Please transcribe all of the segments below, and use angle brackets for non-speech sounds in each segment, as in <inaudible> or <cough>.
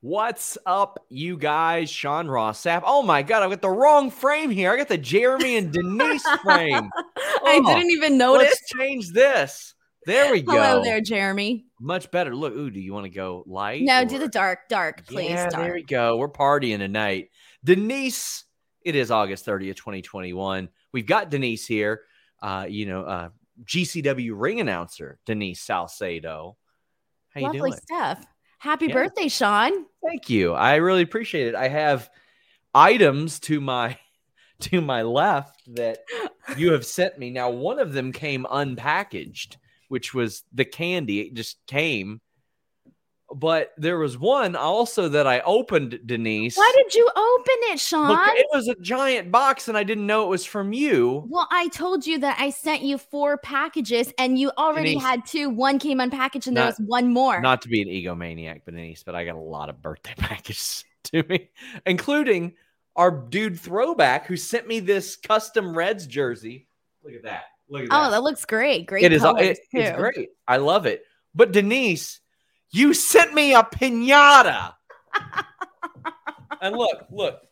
What's up, you guys? Sean Ross Sapp. Oh my god, I've got the wrong frame here. I got the Jeremy and Denise <laughs> frame. I Oh, didn't even notice. Let's change this. There we go. Hello there, Jeremy. Much better. Look, ooh, do you want to go light? No, or- do the dark, dark, please. Yeah, dark. there we go. We're partying tonight. Denise, it is August 30th, 2021. We've got Denise here. Uh, you know, uh, GCW ring announcer, Denise Salcedo. How you Lovely doing? stuff. Happy Yeah. birthday, Sean. Thank you. I really appreciate it. I have items to my <laughs> to my left that you have sent me. Now, one of them came unpackaged, which was the candy. It just came. But there was one also that I opened, Denise. Why did you open it, Sean? Look, it was a giant box and I didn't know it was from you. well, I told you that I sent you four packages and you already Denise. had two. One came unpackaged and there was one more. Not to be an egomaniac, but Denise, but I got a lot of birthday <laughs> packages to me, including our dude throwback who sent me this custom Reds jersey. Look at that. Look at oh, that. oh, that looks great. Great it is. It, it's great. I love it. But Denise, you sent me a pinata. and look, look.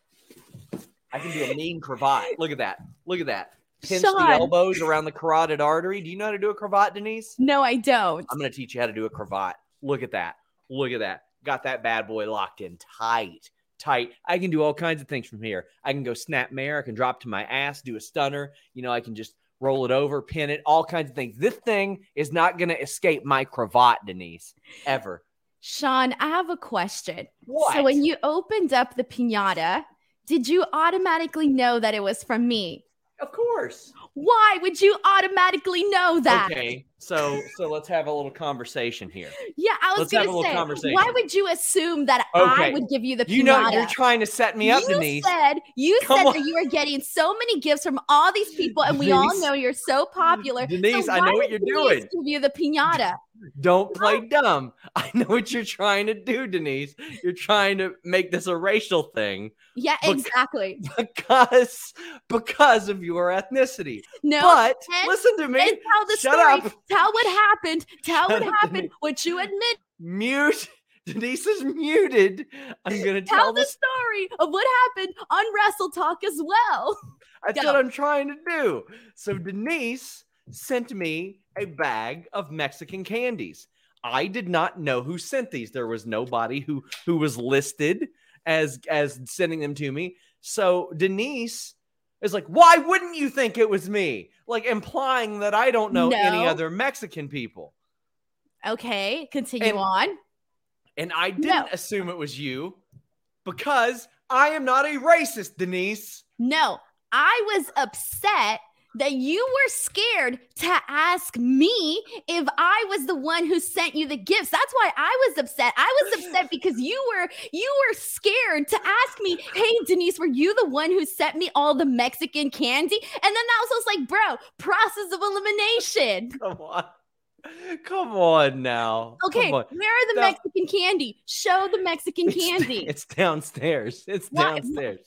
I can do a mean cravat. Look at that. Look at that. Pinch the elbows around the carotid artery. Do you know how to do a cravat, Denise? No, I don't. I'm going to teach you how to do a cravat. Look at that. Look at that. Got that bad boy locked in tight, tight. I can do all kinds of things from here. I can go snap mare. I can drop to my ass, do a stunner. You know, I can just roll it over, pin it, all kinds of things. This thing is not going to escape my cravat, Denise, ever. Sean, I have a question. What? So when you opened up the pinata, did you automatically know that it was from me? of course. Why would you automatically know that? Okay, so so let's have a little conversation here. Yeah, I was Let's have a gonna say, conversation. why would you assume that I would give you the pinata? You know, you're trying to set me up, you Denise. said you Come said on. that you were getting so many gifts from all these people, and we all know you're so popular. Denise, so I know what you're Denise doing. Give you the pinata. Don't play dumb. <laughs> I know what you're trying to do, Denise. You're trying to make this a racial thing Yeah, exactly. <laughs> because because of your ethnicity. No, but and- listen to me. and tell the Shut story. up. Tell what happened. Tell Shut what happened. What you admit. Mute. <laughs> Denise is muted. I'm gonna Tell tell the this. story of what happened on Wrestle Talk as well. That's Go. what I'm trying to do. So Denise sent me a bag of Mexican candies. I did not know who sent these. There was nobody who who was listed as as sending them to me. So Denise is like, "Why wouldn't you think it was me?" Like implying that I don't know any other Mexican people. Okay, continue And- on. And I didn't No. assume it was you because I am not a racist, Denise. No, I was upset that you were scared to ask me if I was the one who sent you the gifts. That's why I was upset. I was upset <laughs> because you were you were scared to ask me, "Hey Denise, were you the one who sent me all the Mexican candy?" And then I was just like, "Bro, process of elimination." <laughs> Come on. Come on now. Okay, on. where are the No. Mexican candy? Show the Mexican It's- candy. <laughs> It's downstairs. It's Why- downstairs.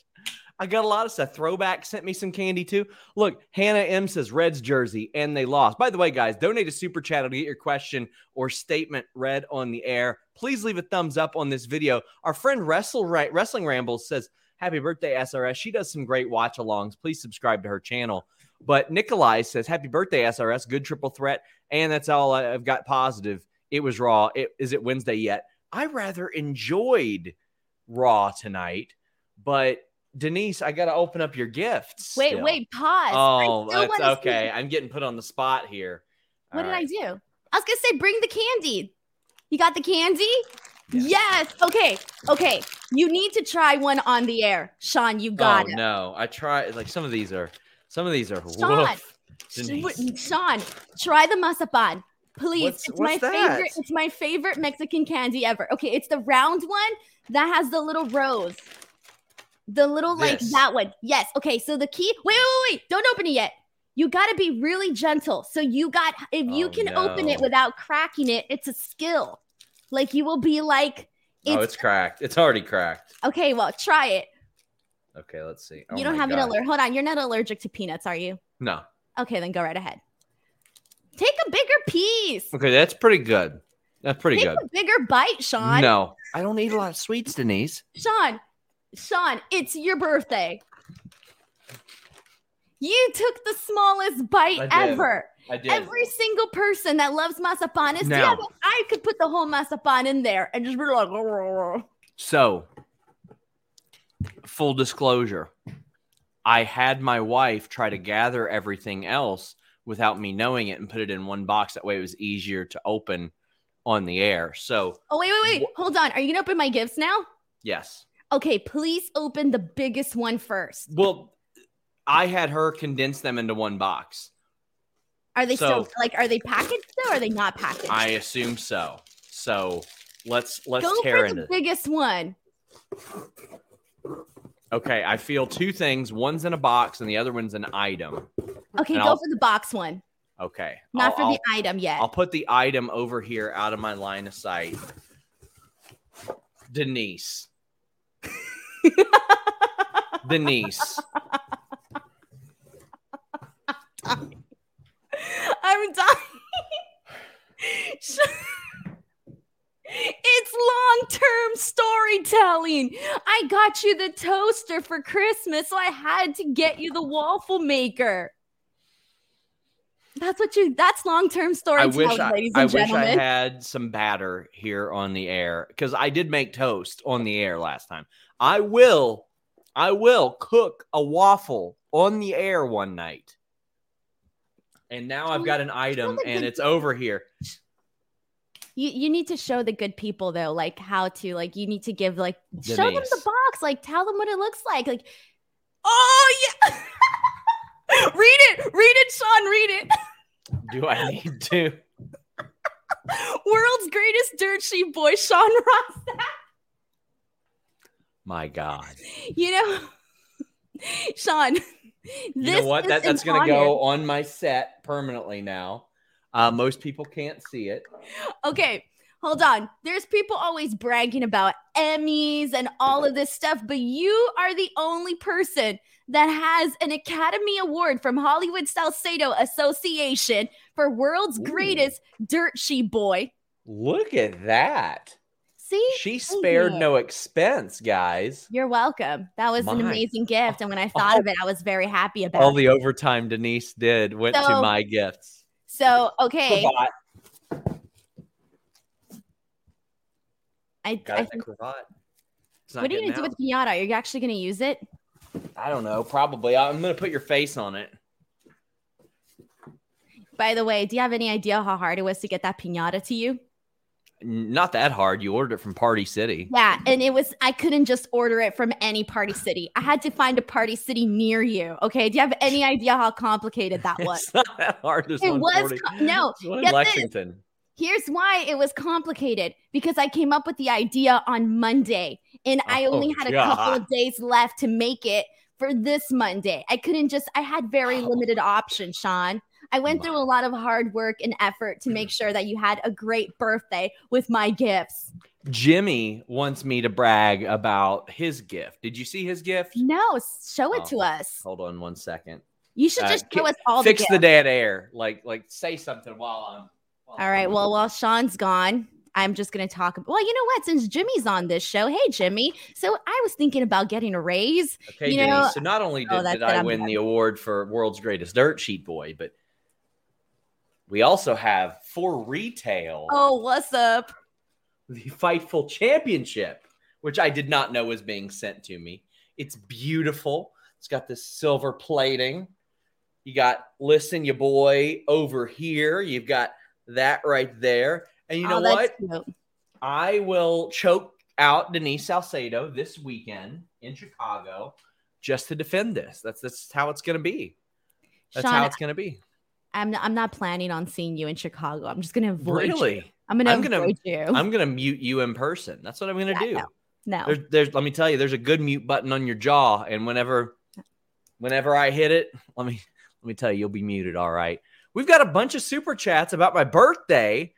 I got a lot of stuff. Throwback sent me some candy too. Look, Hannah M says Reds jersey and they lost. By the way, guys, donate a super chat to get your question or statement read on the air. Please leave a thumbs up on this video. Our friend Wrestle Ra- Wrestling Rambles says, Happy birthday, SRS. She does some great watch alongs. Please subscribe to her channel. But Nikolai says, Happy birthday, SRS. Good triple threat. And that's all I've got positive. It was Raw. It, is it Wednesday yet? I rather enjoyed Raw tonight, but Denise, I got to open up your gifts. Wait, still. wait, pause. Oh, that's wanna see- okay. I'm getting put on the spot here. What All did right. I do? I was gonna say bring the candy. You got the candy? Yes. Yes. Okay. Okay. You need to try one on the air, Sean. You got oh it. no, I try. Like some of these are, some of these are. Sean, woof. Denise. Sean, try the masapan. Please. What's- it's what's my that? favorite. It's my favorite Mexican candy ever. Okay, it's the round one that has the little rose. The little like that one. Yes. Okay. So the key. Wait, wait, wait, wait. Don't open it yet. You got to be really gentle. So you got if you Oh, can open it without cracking it, it's a skill. Like you will be like oh, it's it's cracked. It's already cracked. okay, well, try it. Okay, let's see. Oh you don't have an alert. Hold on, you're not allergic to peanuts, are you? No. Okay, then go right ahead. Take a bigger piece. Okay, that's pretty good. That's pretty Take good. a bigger bite, Sean. No, I don't eat a lot of sweets, Denise. Sean, Sean, it's your birthday. You took the smallest bite ever. I did. Every single person that loves masapan is Now- yeah, I could put the whole masapan in there and just be like, So, full disclosure, I had my wife try to gather everything else without me knowing it and put it in one box. That way, it was easier to open on the air. So, oh wait, wait, wait, Wh- hold on. Are you gonna open my gifts now? yes. Okay, please open the biggest one first. Well, I had her condense them into one box. Are they still like? Are they packaged though? Or are they not packaged? I assume so. So let's let's Go tear for into. the biggest one. Okay, I feel two things. One's in a box and the other one's an item. Okay, And go I'll- for the box one, Okay, not I'll- for I'll- the item yet. I'll put the item over here out of my line of sight. Denise. Denise. I'm dying. <laughs> it's long term storytelling. I got you the toaster for Christmas, so I had to get you the waffle maker. That's what you. That's long term I storytelling, wish I, ladies I and wish I had some batter here on the air because I did make toast on the air last time. I will, I will cook a waffle on the air one night. And now I've got an item and it's over here. you you need to show the good people though, like how to like. You need to give like show them the box, like tell them what it looks like, like. Oh yeah. <laughs> read it, read it, Sean. Read it. Do I need to? <laughs> World's greatest dirt sheet boy, Sean Ross. My God. You know, Sean. You know what? That, that's going to go on my set permanently now. Uh, most people can't see it. Okay, hold on. There's people always bragging about Emmys and all of this stuff, but you are the only person that has an Academy Award from Hollywood Salcedo Association for World's Ooh. Greatest Dirt Sheet Boy. Look at that. See? She spared no expense, guys. You're welcome. That was an amazing gift. And when I thought Oh. of it, I was very happy about. All it. the overtime Denise did went to my gifts. So, okay. I, Got I think. What are you going to do with pinata? Are you actually going to use it? I don't know. Probably. I'm going to put your face on it. By the way, do you have any idea how hard it was to get that pinata to you? Not that hard. You ordered it from Party City. Yeah, and it was I couldn't just order it from any party city. I had to find a party city near you. Okay, do you have any idea how complicated that <laughs> was? It's not that hard. There's It was Party- co- no, <laughs> There's in get this. Lexington. Here's why it was complicated because I came up with the idea on Monday and I Oh, only had a couple of days left to make it for this Monday. I couldn't just I had very Oh. limited options, Sean. I went through a lot of hard work and effort to make sure that you had a great birthday with my gifts. Jimmy wants me to brag about his gift. Did you see his gift? No, show it Oh. to us. Hold on one second. You should Uh, just show us all Fix the the dead air. Like like say something while I'm. while All I'm- right. Well, while Sean's gone, I'm just going to talk. About, well, you know what? Since Jimmy's on this show, hey Jimmy. So I was thinking about getting a raise. Okay, you know- so not only Oh, did, that's did I I'm win the award for world's greatest dirt sheet boy, but we also have for retail Oh, what's up? the Fightful Championship, which I did not know was being sent to me. It's beautiful. It's got this silver plating. You got listen, you boy over here. You've got that right there. And you oh, know oh, that's what? cute. I will choke out Denise Salcedo this weekend in Chicago just to defend this. That's that's how it's going to be. That's Sean, how it's going to be. I'm not, I'm not planning on seeing you in Chicago. I'm just going to avoid you. Really, I'm going to I'm gonna- avoid you. I'm going to mute you in person. That's what I'm going to Yeah, do. no. There's, there's. Let me tell you, there's a good mute button on your jaw, and whenever, whenever I hit it, let me let me tell you, you'll be muted. All right. We've got a bunch of super chats about my birthday.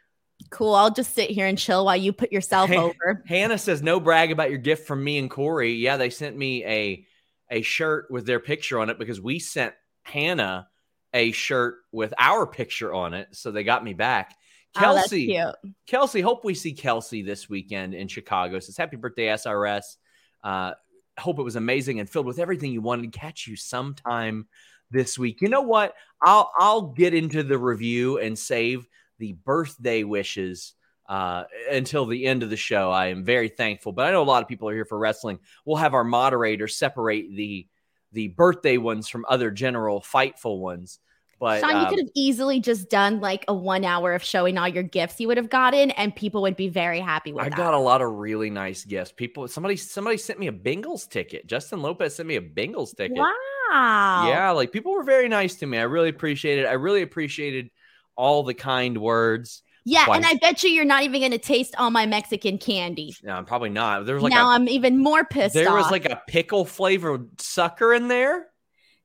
Cool. I'll just sit here and chill while you put yourself over. Hannah says no brag about your gift from me and Corey. Yeah, they sent me a a shirt with their picture on it because we sent Hannah a shirt with our picture on it, so they got me back. Kelsey, oh, Kelsey, hope we see Kelsey this weekend in Chicago. Says happy birthday, SRS. Uh, hope it was amazing and filled with everything you wanted. Catch you sometime this week. You know what? I'll I'll get into the review and save the birthday wishes uh, until the end of the show. I am very thankful, but I know a lot of people are here for wrestling. We'll have our moderator separate the the birthday ones from other general fightful ones. But Sean, you um, could have easily just done like a one hour of showing all your gifts you would have gotten, and people would be very happy with I that. got a lot of really nice gifts. People, somebody, somebody sent me a Bengals ticket. Justin Lopez sent me a Bengals ticket. Wow. Yeah, like people were very nice to me. I really appreciated. It. I really appreciated all the kind words. Yeah, Twice. and I bet you you're not even going to taste all my Mexican candy. No, I'm probably not. There was like now I'm even more pissed there off. was like a pickle flavored sucker in there.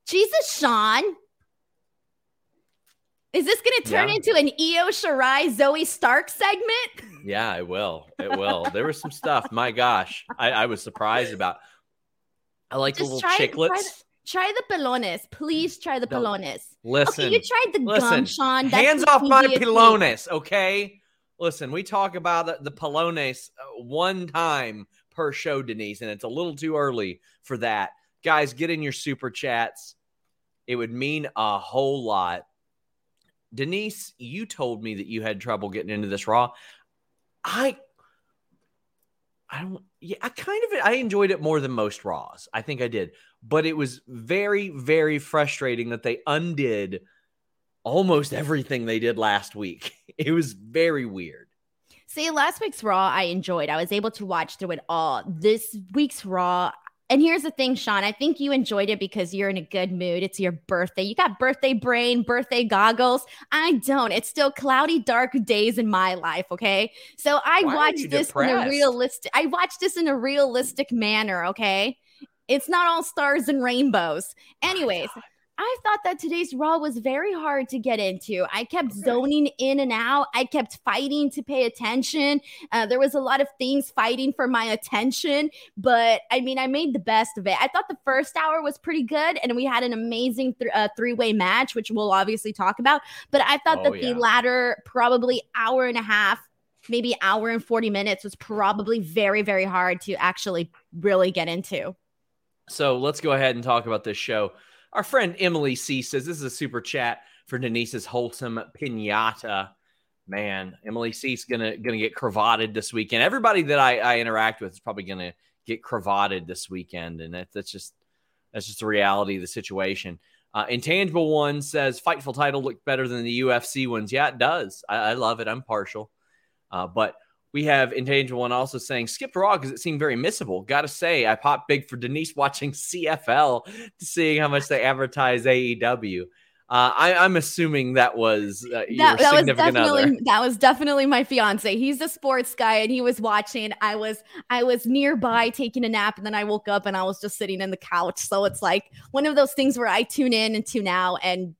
Jesus, Sean. Is this going to turn Yeah. into an Io Shirai Zoey Stark segment? Yeah, it will. It will. there was some <laughs> stuff. My gosh, I, I was surprised about. I like the Just little try- try the- pilones. Please try the No, pilones. Listen, okay, you tried the listen, gum, Sean. That's hands off my thing. pilones, okay? Listen, we talk about the, the pilones uh, one time per show, Denise, and it's a little too early for that. Guys, get in your super chats. It would mean a whole lot. Denise, you told me that you had trouble getting into this raw. I I don't yeah, I kind of I enjoyed it more than most raws. I think I did. But it was very very frustrating that they undid almost everything they did last week. <laughs> It was very weird. See, last week's Raw I enjoyed. I was able to watch through it all. This week's Raw, and here's the thing, Sean. I think you enjoyed it because you're in a good mood. It's your birthday. You got birthday brain, birthday goggles. I don't. It's still cloudy, dark days in my life. Okay, so I Why watched this in a realistic. I watched this in a realistic manner. Okay, it's not all stars and rainbows. Anyways. I thought that today's Raw was very hard to get into. I kept zoning in and out. I kept fighting to pay attention. Uh, there was a lot of things fighting for my attention, but I mean, I made the best of it. I thought the first hour was pretty good, and we had an amazing th- uh, three way match, which we'll obviously talk about. But I thought Oh, that yeah. the latter, probably hour and a half, maybe hour and 40 minutes, was probably very, very hard to actually really get into. So let's go ahead and talk about this show. Our friend Emily C says this is a super chat for Denise's wholesome pinata. Man, Emily C's gonna gonna get cravated this weekend. Everybody that I, I interact with is probably gonna get cravated this weekend, and that, that's just that's just the reality of the situation. Uh, Intangible One says Fightful title looked better than the UFC ones. Yeah, it does. I, I love it. I'm partial, uh, but we have Intangible One also saying skipped Raw because it seemed very missable. Got to say, I popped big for Denise watching <laughs> CFL to seeing how much they advertise AEW. Uh, I, I'm assuming that was uh, your that, that was significant definitely other. that was definitely my fiance. He's a sports guy and he was watching. I was I was nearby taking a nap and then I woke up and I was just sitting in the couch. So it's like one of those things where I tune in and tune out and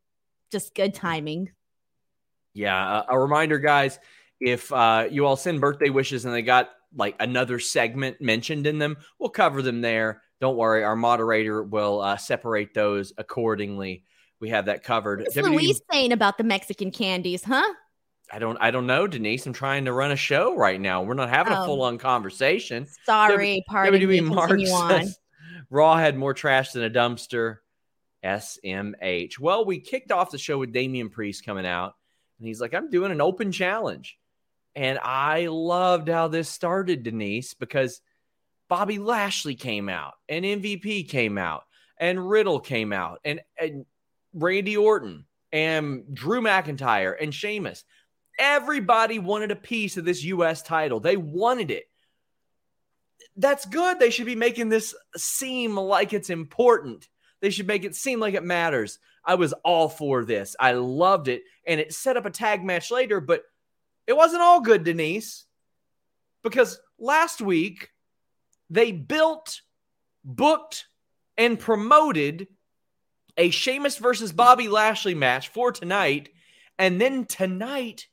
just good timing. Yeah, a, a reminder, guys. If uh, you all send birthday wishes and they got like another segment mentioned in them, we'll cover them there. Don't worry, our moderator will uh, separate those accordingly. We have that covered. What's WWE Louise saying about the Mexican candies, huh? I don't I don't know, Denise. I'm trying to run a show right now. We're not having a Oh. full on conversation. Sorry, pardon me. WWE Mark on. says Raw had more trash than a dumpster. SMH. Well, we kicked off the show with Damian Priest coming out, and he's like, I'm doing an open challenge. And I loved how this started, Denise, because Bobby Lashley came out, and MVP came out, and Riddle came out, and, and Randy Orton, and Drew McIntyre, and Sheamus. Everybody wanted a piece of this U.S. title. They wanted it. That's good. They should be making this seem like it's important. They should make it seem like it matters. I was all for this. I loved it. And it set up a tag match later, but it wasn't all good, Denise. Because last week, they built, booked, and promoted a Sheamus versus Bobby Lashley match for tonight. And then tonight,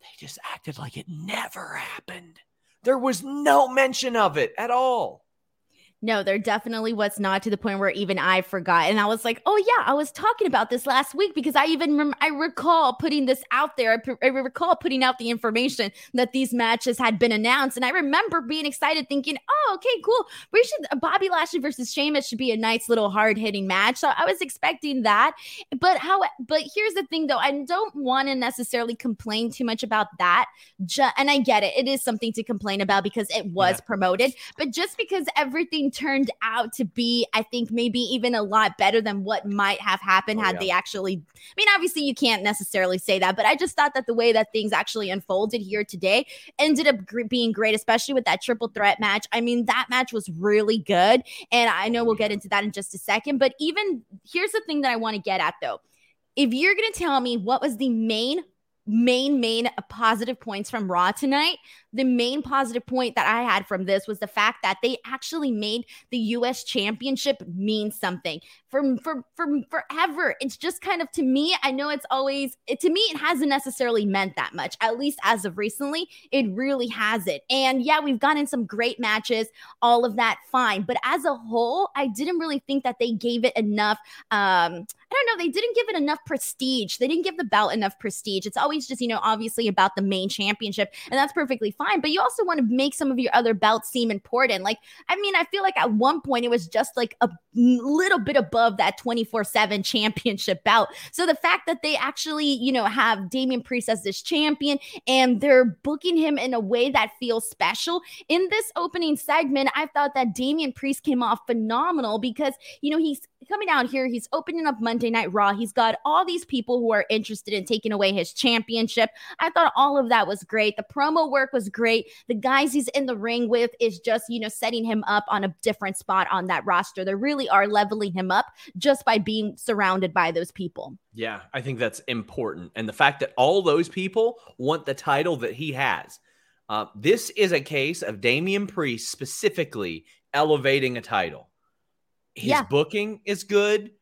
they just acted like it never happened. There was no mention of it at all. No, there definitely was not to the point where even I forgot. And I was like, oh, yeah, I was talking about this last week because I even rem- I recall putting this out there. I, p- I recall putting out the information that these matches had been announced. And I remember being excited thinking, oh, okay, cool. We should, uh, Bobby Lashley versus Sheamus should be a nice little hard hitting match. So I was expecting that. But how, but here's the thing though, I don't want to necessarily complain too much about that. Ju- and I get it. It is something to complain about because it was yeah. promoted. But just because everything turned out to be, I think, maybe even a lot better than what might have happened oh, had yeah. they actually. I mean, obviously, you can't necessarily say that, but I just thought that the way that things actually unfolded here today ended up gr- being great, especially with that triple threat match. I mean, that match was really good. And I know we'll get into that in just a second. But even here's the thing that I want to get at, though. If you're going to tell me what was the main main main positive points from raw tonight the main positive point that I had from this was the fact that they actually made the US championship mean something for for for forever. It's just kind of to me, I know it's always it, to me it hasn't necessarily meant that much. At least as of recently, it really hasn't. And yeah, we've gotten some great matches, all of that fine, but as a whole, I didn't really think that they gave it enough um I don't know, they didn't give it enough prestige. They didn't give the belt enough prestige. It's always just, you know, obviously about the main championship, and that's perfectly fine but you also want to make some of your other belts seem important. Like, I mean, I feel like at one point it was just like a little bit above that 24 7 <laughs> championship belt. So the fact that they actually, you know, have Damian Priest as this champion and they're booking him in a way that feels special in this opening segment, I thought that Damian Priest came off phenomenal because, you know, he's coming out here. He's opening up Monday Night Raw. He's got all these people who are interested in taking away his championship. I thought all of that was great. The promo work was great. The guys he's in the ring with is just, you know, setting him up on a different spot on that roster. They really are leveling him up just by being surrounded by those people. Yeah, I think that's important. And the fact that all those people want the title that he has. Uh, this is a case of Damian Priest specifically elevating a title. His yeah. booking is good.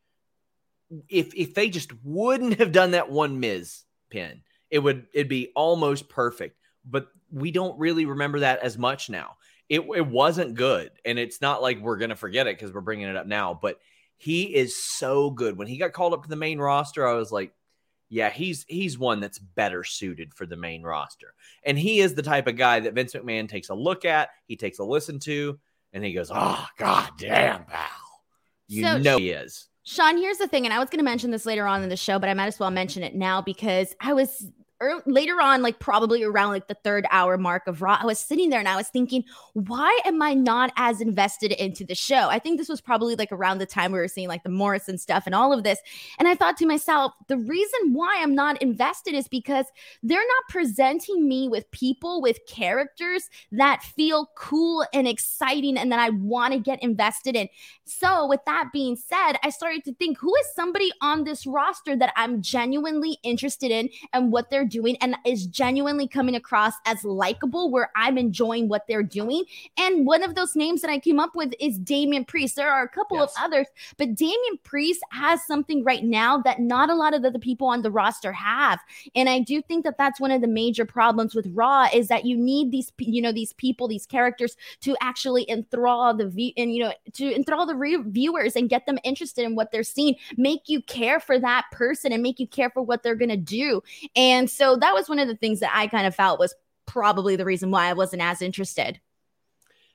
If if they just wouldn't have done that one Miz pin, it would it'd be almost perfect. But we don't really remember that as much now. It it wasn't good, and it's not like we're gonna forget it because we're bringing it up now. But he is so good. When he got called up to the main roster, I was like, yeah, he's he's one that's better suited for the main roster. And he is the type of guy that Vince McMahon takes a look at, he takes a listen to, and he goes, ah, "Oh, god damn, pal." You so, know he is. Sean, here's the thing, and I was going to mention this later on in the show, but I might as well mention it now because I was early, later on, like probably around like the third hour mark of Raw, I was sitting there and I was thinking, why am I not as invested into the show? I think this was probably like around the time we were seeing like the Morrison stuff and all of this. And I thought to myself, the reason why I'm not invested is because they're not presenting me with people with characters that feel cool and exciting and that I want to get invested in. So, with that being said, I started to think, who is somebody on this roster that I'm genuinely interested in and what they're doing and is genuinely coming across as likable where I'm enjoying what they're doing. And one of those names that I came up with is Damian Priest. There are a couple yes. of others, but Damian Priest has something right now that not a lot of the people on the roster have. And I do think that that's one of the major problems with Raw is that you need these, you know, these people, these characters to actually enthrall the view and, you know, to enthrall the re- viewers and get them interested in what they're seeing, make you care for that person and make you care for what they're going to do. And so that was one of the things that I kind of felt was probably the reason why I wasn't as interested.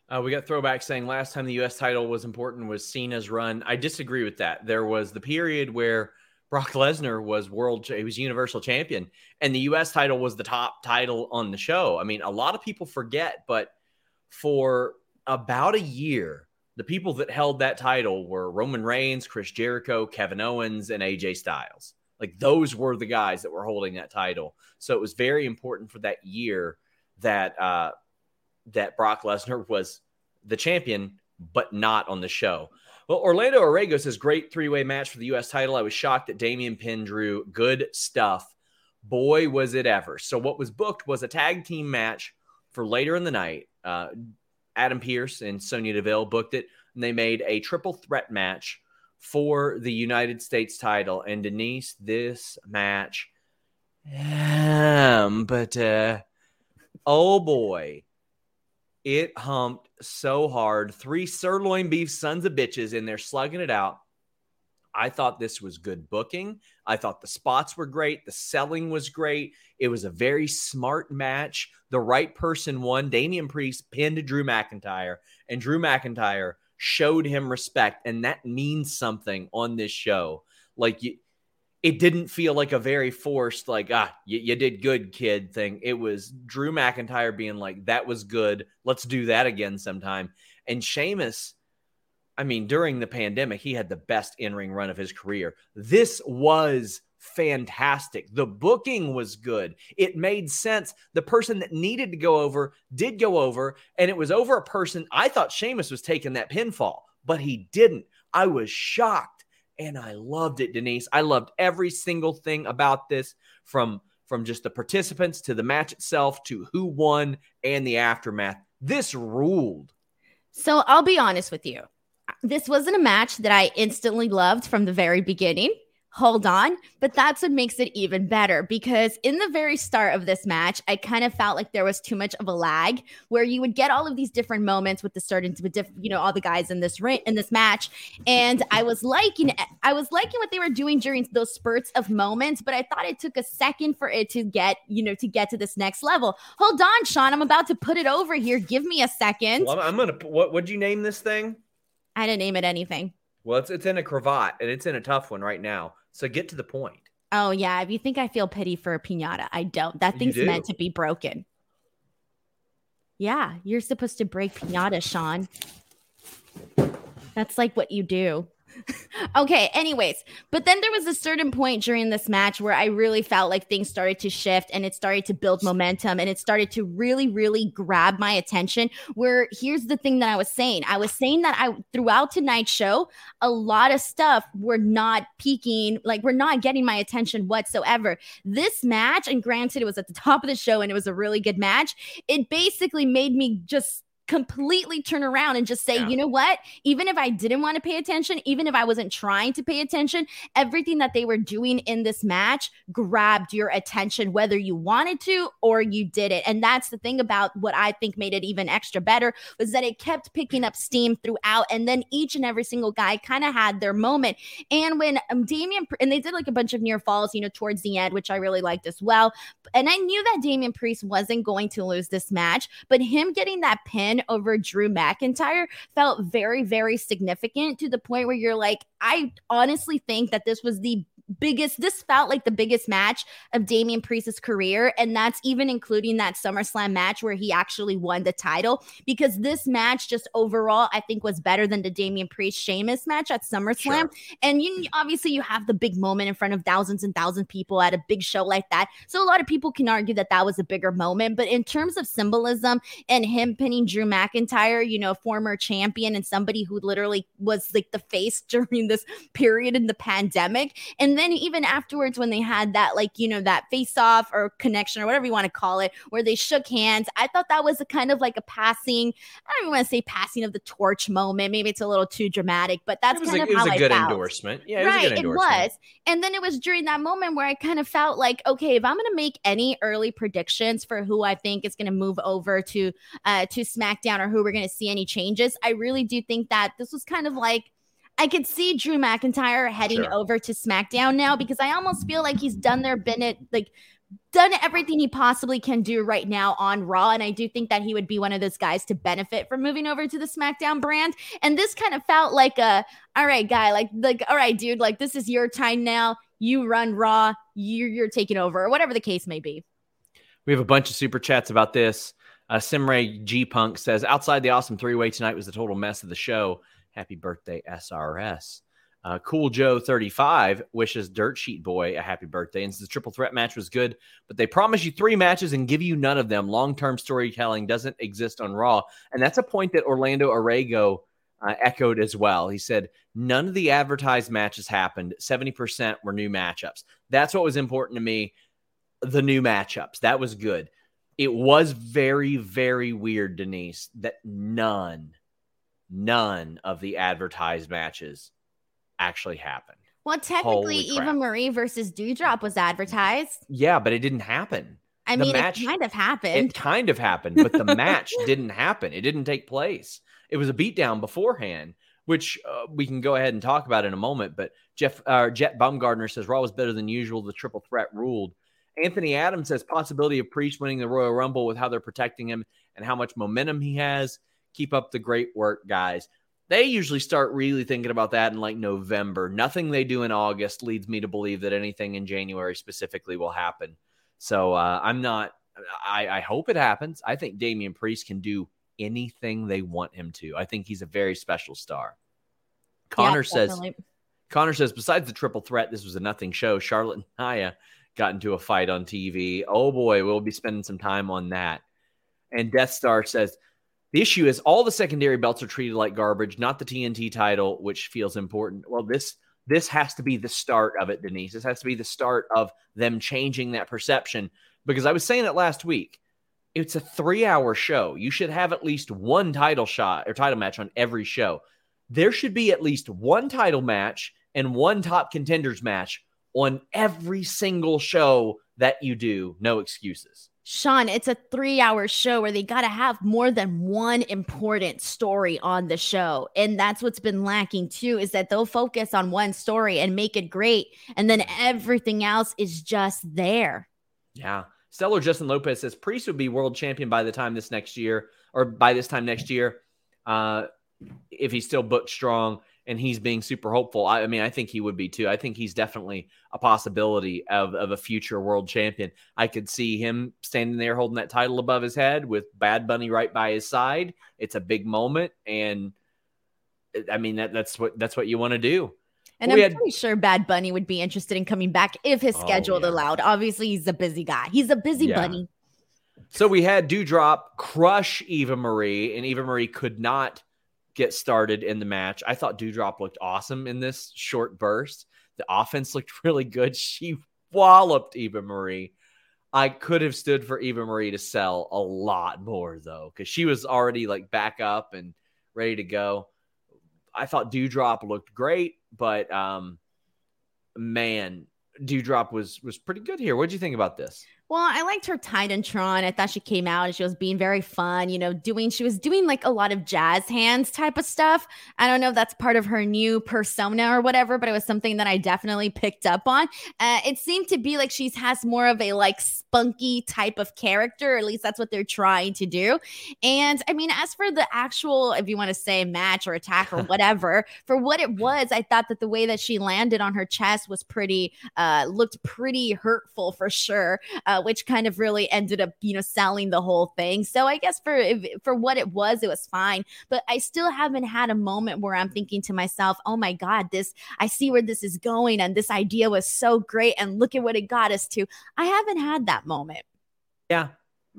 Uh, we got throwback saying last time the U.S. title was important was Cena's run. I disagree with that. There was the period where Brock Lesnar was world, he was Universal Champion, and the U.S. title was the top title on the show. I mean, a lot of people forget, but for about a year, the people that held that title were Roman Reigns, Chris Jericho, Kevin Owens, and AJ Styles. Like those were the guys that were holding that title. So it was very important for that year that uh, that Brock Lesnar was the champion, but not on the show. Well, Orlando Orrego says great three way match for the U.S. title. I was shocked that Damian Penn drew good stuff. Boy, was it ever. So, what was booked was a tag team match for later in the night. Uh, Adam Pearce and Sonya Deville booked it, and they made a triple threat match for the United States title. And Denise, this match, um, but uh, oh boy, It humped so hard. Three sirloin beef sons of bitches in there slugging it out. I thought this was good booking. I thought the spots were great. The selling was great. It was a very smart match. The right person won. Damian Priest pinned Drew McIntyre, and Drew McIntyre showed him respect. And that means something on this show. Like, you, it didn't feel like a very forced, like, ah, you, you did good, kid thing. It was Drew McIntyre being like, that was good. Let's do that again sometime. And Sheamus I mean, during the pandemic, he had the best in ring run of his career. This was fantastic. The booking was good. It made sense. The person that needed to go over did go over, and it was over a person. I thought Sheamus was taking that pinfall, but he didn't. I was shocked and I loved it, Denise. I loved every single thing about this from from just the participants to the match itself to who won and the aftermath. This ruled. So I'll be honest with you this wasn't a match that I instantly loved from the very beginning. Hold on, but that's what makes it even better because in the very start of this match, I kind of felt like there was too much of a lag where you would get all of these different moments with the certain, with diff, you know, all the guys in this ring in this match, and I was liking, I was liking what they were doing during those spurts of moments, but I thought it took a second for it to get, you know, to get to this next level. Hold on, Sean, I'm about to put it over here. Give me a second. Well, I'm gonna. What would you name this thing? I didn't name it anything. Well, it's it's in a cravat and it's in a tough one right now. So get to the point. Oh yeah, if you think I feel pity for a pinata, I don't. That thing's meant to be broken. Yeah, you're supposed to break pinata, Sean. That's like what you do. <laughs> okay, anyways, but then there was a certain point during this match where I really felt like things started to shift and it started to build momentum and it started to really, really grab my attention. Where here's the thing that I was saying I was saying that I throughout tonight's show, a lot of stuff were not peaking, like we're not getting my attention whatsoever. This match, and granted, it was at the top of the show and it was a really good match, it basically made me just completely turn around and just say, yeah. you know what? Even if I didn't want to pay attention, even if I wasn't trying to pay attention, everything that they were doing in this match grabbed your attention, whether you wanted to or you did it. And that's the thing about what I think made it even extra better was that it kept picking up steam throughout. And then each and every single guy kind of had their moment. And when um, Damian, and they did like a bunch of near falls, you know, towards the end, which I really liked as well. And I knew that Damian Priest wasn't going to lose this match, but him getting that pin win over Drew McIntyre felt very, very significant to the point where you're like, I honestly think that this was the biggest, this felt like the biggest match of Damian Priest's career. And that's even including that SummerSlam match where he actually won the title. Because this match, just overall, I think was better than the Damian Priest Sheamus match at SummerSlam. Sure. And you obviously you have the big moment in front of thousands and thousands of people at a big show like that. So a lot of people can argue that that was a bigger moment. But in terms of symbolism and him pinning Drew McIntyre, you know, former champion and somebody who literally was like the face <laughs> during this period in the pandemic. And and then even afterwards, when they had that, like, you know, that face off or connection or whatever you want to call it, where they shook hands, I thought that was a kind of like a passing, I don't even want to say passing of the torch moment. Maybe it's a little too dramatic, but that's kind a, of how I felt. It was a good endorsement. Yeah, it right, was It was. And then it was during that moment where I kind of felt like, okay, if I'm going to make any early predictions for who I think is going to move over to uh, to SmackDown or who we're going to see any changes, I really do think that this was kind of like I could see Drew McIntyre heading sure. over to SmackDown now because I almost feel like he's done their Bennett like done everything he possibly can do right now on Raw. And I do think that he would be one of those guys to benefit from moving over to the SmackDown brand. And this kind of felt like a all right, guy, like like, all right, dude, like this is your time now. You run Raw, you're you're taking over, or whatever the case may be. We have a bunch of super chats about this. Uh, Simray G Punk says, outside the awesome three way tonight was the total mess of the show. Happy birthday, SRS. Uh, cool Joe 35 wishes Dirt Sheet Boy a happy birthday and the triple threat match was good, but they promise you three matches and give you none of them. Long term storytelling doesn't exist on Raw. And that's a point that Orlando Arago uh, echoed as well. He said, None of the advertised matches happened. 70% were new matchups. That's what was important to me. The new matchups. That was good. It was very, very weird, Denise, that none none of the advertised matches actually happened. Well, technically, Eva Marie versus Doudrop was advertised. Yeah, but it didn't happen. I The mean, match- it kind of happened. It kind of happened, but the <laughs> match didn't happen. It didn't take place. It was a beatdown beforehand, which uh, we can go ahead and talk about in a moment. But Jeff uh, Jet Baumgardner says Raw was better than usual. The triple threat ruled. Anthony Adams says possibility of Priest winning the Royal Rumble with how they're protecting him and how much momentum he has. Keep up the great work, guys. They usually start really thinking about that in like November. Nothing they do in August leads me to believe that anything in January specifically will happen. So uh, I'm not. I, I hope it happens. I think Damian Priest can do anything they want him to. I think he's a very special star. Connor Yeah, says. definitely. Connor says, besides the triple threat, this was a nothing show. Charlotte and Nia got into a fight on TV. Oh boy, we'll be spending some time on that. And Death Star says, the issue is all the secondary belts are treated like garbage, not the TNT title, which feels important. Well, this this has to be the start of it, Denise. This has to be the start of them changing that perception. Because I was saying it last week. It's a three hour show. You should have at least one title shot or title match on every show. There should be at least one title match and one top contenders match on every single show that you do. No excuses. Sean, it's a three hour show where they got to have more than one important story on the show. And that's what's been lacking too, is that they'll focus on one story and make it great. And then everything else is just there. Yeah. Stellar Justin Lopez says Priest would be world champion by the time this next year, or by this time next year, uh, if he's still booked strong and he's being super hopeful. I, I mean, I think he would be too. I think he's definitely a possibility of, of a future world champion. I could see him standing there holding that title above his head with Bad Bunny right by his side. It's a big moment, and uh, I mean that that's what that's what you want to do. And We I'm had- pretty sure Bad Bunny would be interested in coming back if his Oh, schedule yeah. allowed. Obviously, he's a busy guy. He's a busy Yeah. bunny. So we had Doudrop crush Eva Marie, and Eva Marie could not get started in the match. I thought Doudrop looked awesome in this short burst. The offense <laughs> looked really good. She walloped Eva Marie. I could have stood for Eva Marie to sell a lot more though, because she was already like back up and ready to go. I thought Doudrop looked great, but um, man, Doudrop was was pretty good here. What do you think about this? Well, I liked her Titantron. I thought she came out and she was being very fun, you know, doing, she was doing like a lot of jazz hands type of stuff. I don't know if that's part of her new persona or whatever, but it was something that I definitely picked up on. Uh, it seemed to be like she has more of a like spunky type of character, at least that's what they're trying to do. And I mean, as for the actual, if you want to say match or attack or <laughs> whatever, for what it was, I thought that the way that she landed on her chest was pretty, uh, looked pretty hurtful for sure uh, which kind of really ended up, you know, selling the whole thing. So I guess for for what it was, it was fine. But I still haven't had a moment where I'm thinking to myself, "Oh my God, this I see where this is going, and this idea was so great, and look at what it got us to." I haven't had that moment. Yeah.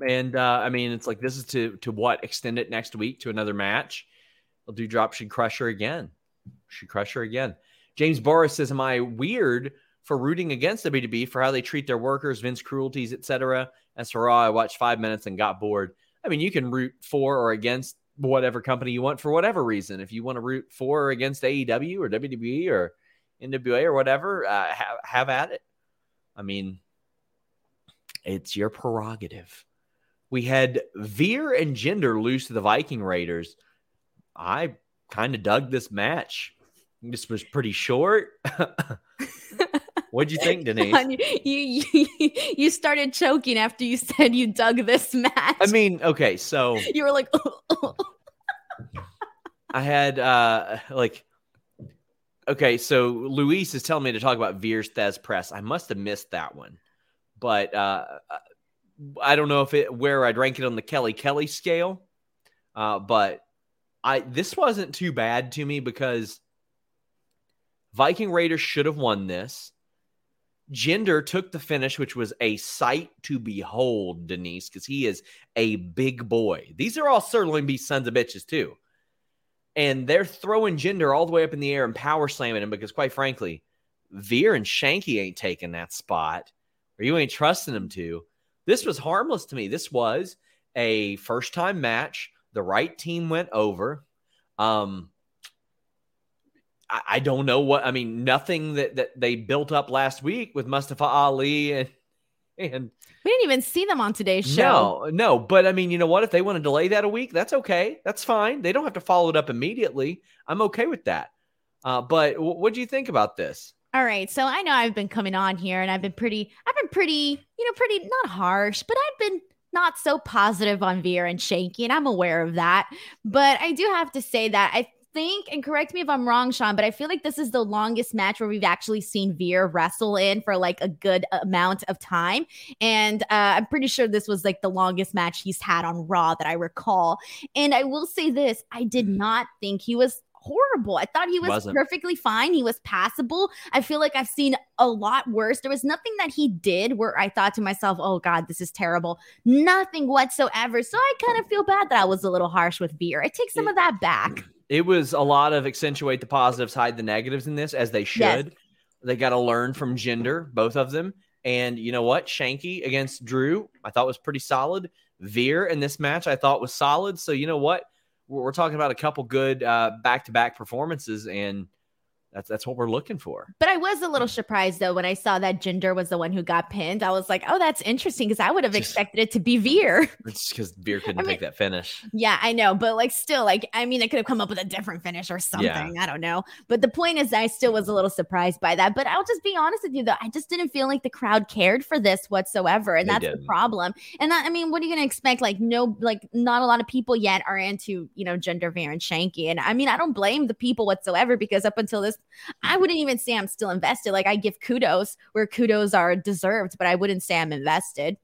And uh, I mean, it's like this is to to what extend it next week to another match. Well, Doudrop should crush her again. Should crush her again. James Boris says, "Am I weird for rooting against WWE for how they treat their workers, Vince cruelties, etc.?" As for Raw, I watched five minutes and got bored. I mean, you can root for or against whatever company you want for whatever reason. If you want to root for or against AEW or WWE or NWA or whatever, uh, have, have at it. I mean, it's your prerogative. We had Veer and Jinder lose to the Viking Raiders. I kind of dug this match. This was pretty short. <laughs> What'd you think, <laughs> Denise? You, you <laughs> you started choking after you said you dug this match. I mean, okay, so you were like, I had uh like okay, so Luis is telling me to talk about Veer's Thesz Press. I must have missed that one. But uh I don't know if it where I'd rank it on the Kelly Kelly scale. Uh but I this wasn't too bad to me because Viking Raiders should have won this. Jinder took the finish, which was a sight to behold, Denise, because he is a big boy. These are all certainly be sons of bitches, too. And they're throwing Jinder all the way up in the air and power slamming him because, quite frankly, Veer and Shanky ain't taking that spot, or you ain't trusting them to. This was harmless to me. This was a first time match. The right team went over. Um, I, I don't know what I mean. Nothing that that they built up last week with Mustafa Ali and And we didn't even see them on today's show. No, no. But I mean, you know what? If they want to delay that a week, that's okay. That's fine. They don't have to follow it up immediately. I'm okay with that. Uh, but what do you think about this? All right. So I know I've been coming on here and I've been pretty, I've been pretty, you know, pretty not harsh, but I've been not so positive on Veer and Shanky, and I'm aware of that. But I do have to say that I think, and correct me if I'm wrong, Sean, but I feel like this is the longest match where we've actually seen Veer wrestle in for like a good amount of time. And uh, I'm pretty sure this was like the longest match he's had on Raw that I recall. And I will say this I did not think he was horrible. I thought he was Wasn't. perfectly fine. He was passable. I feel like I've seen a lot worse. There was nothing that he did where I thought to myself, oh God, this is terrible. Nothing whatsoever. So I kind of feel bad that I was a little harsh with Veer. I take some of that back it was a lot of accentuate the positives, hide the negatives in this, as they should. Yes. They got to learn from Jinder, both of them. And you know what? Shanky against Drew, I thought was pretty solid. Veer in this match, I thought was solid. So you know what? We're, we're talking about a couple good back to back performances, and that's that's what we're looking for. But I was a little surprised though when I saw that Jinder was the one who got pinned. I was like, oh, that's interesting because I would have expected it to be Veer. <laughs> It's because Veer couldn't I mean, take that finish. Yeah, I know, but like still, like I mean, it could have come up with a different finish or something. Yeah. I don't know. But the point is, I still was a little surprised by that. But I'll just be honest with you though, I just didn't feel like the crowd cared for this whatsoever, and they that's didn't. the problem. And that, I mean, what are you going to expect? Like no, like not a lot of people yet are into you know Jinder Veer and Shanky, and I mean, I don't blame the people whatsoever because up until this, I wouldn't even say I'm still invested. Like I give kudos where kudos are deserved, but I wouldn't say I'm invested.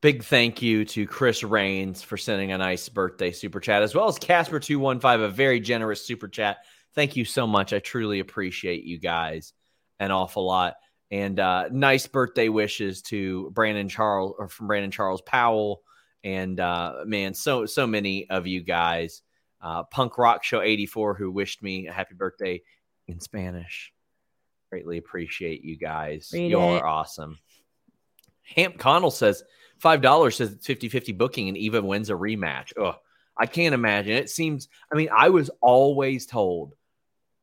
Big thank you to Chris Rains for sending a nice birthday super chat, as well as Casper215, a very generous super chat. Thank you so much. I truly appreciate you guys an awful lot. And uh, nice birthday wishes to Brandon Charles or from Brandon Charles Powell. And uh, man, so so many of you guys. Uh, Punk Rock Show 84 who wished me a happy birthday in Spanish. Greatly appreciate you guys. Read Y'all are awesome. Hamp Connell says $5 says it's 50 50 booking and Eva wins a rematch. Oh, I can't imagine. It seems, I mean, I was always told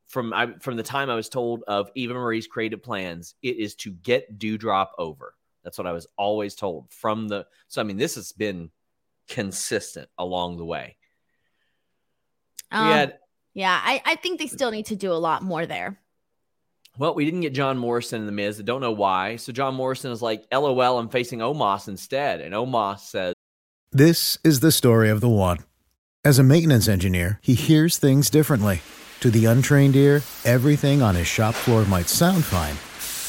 from I, from the time I was told of Eva Marie's creative plans, it is to get Doudrop over. That's what I was always told from the. So I mean, this has been consistent along the way. Um, had yeah, I, I think they still need to do a lot more there. Well, we didn't get John Morrison in the Miz. I don't know why. So John Morrison is like, LOL, I'm facing Omos instead. And Omos says, This is the story of the one. As a maintenance engineer, he hears things differently. To the untrained ear, everything on his shop floor might sound fine,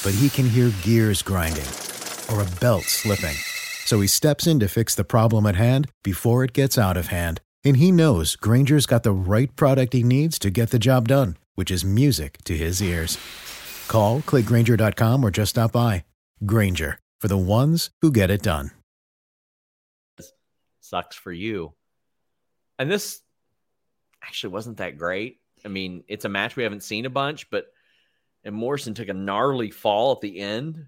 but he can hear gears grinding or a belt slipping. So he steps in to fix the problem at hand before it gets out of hand and he knows Grainger's got the right product he needs to get the job done, which is music to his ears. Call, clickgrainger.com, or just stop by. Granger, for the ones who get it done. Sucks for you. And this actually wasn't that great. I mean, it's a match we haven't seen a bunch, but and Morrison took a gnarly fall at the end.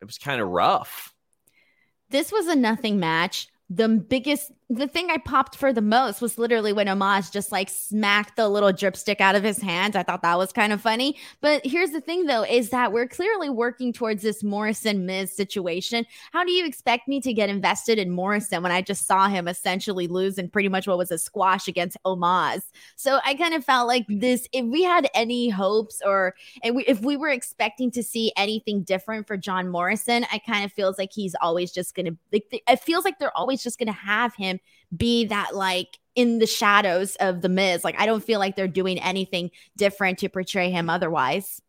It was kind of rough. This was a nothing match the biggest the thing I popped for the most was literally when Omos just like smacked the little dripstick out of his hands. I thought that was kind of funny. But here's the thing though, is that we're clearly working towards this Morrison Miz situation. How do you expect me to get invested in Morrison when I just saw him essentially lose in pretty much what was a squash against Omos? So I kind of felt like this, if we had any hopes or if we were expecting to see anything different for John Morrison, I kind of feels like he's always just going to, like, it feels like they're always just going to have him be that like in the shadows of the Miz. Like I don't feel like they're doing anything different to portray him otherwise.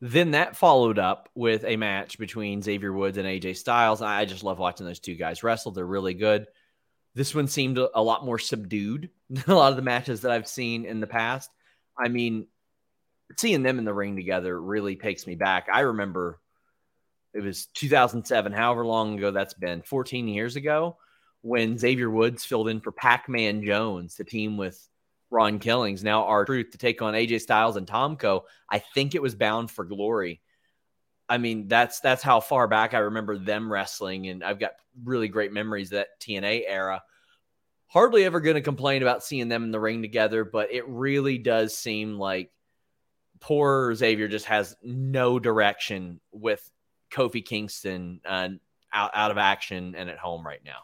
Then that followed up with a match between Xavier Woods and AJ Styles. I just love watching those two guys wrestle. They're really good. This one seemed a lot more subdued <laughs> than a lot of the matches that I've seen in the past. I mean, seeing them in the ring together really takes me back. I remember it was 2007, however long ago that's been, 14 years ago when Xavier Woods filled in for Pac Man Jones to team with Ron Killings, now R-Truth to take on AJ Styles and Tomko. I think it was bound for glory. I mean, that's that's how far back I remember them wrestling, and I've got really great memories of that TNA era. Hardly ever going to complain about seeing them in the ring together, but it really does seem like poor Xavier just has no direction with Kofi Kingston uh, out out of action and at home right now.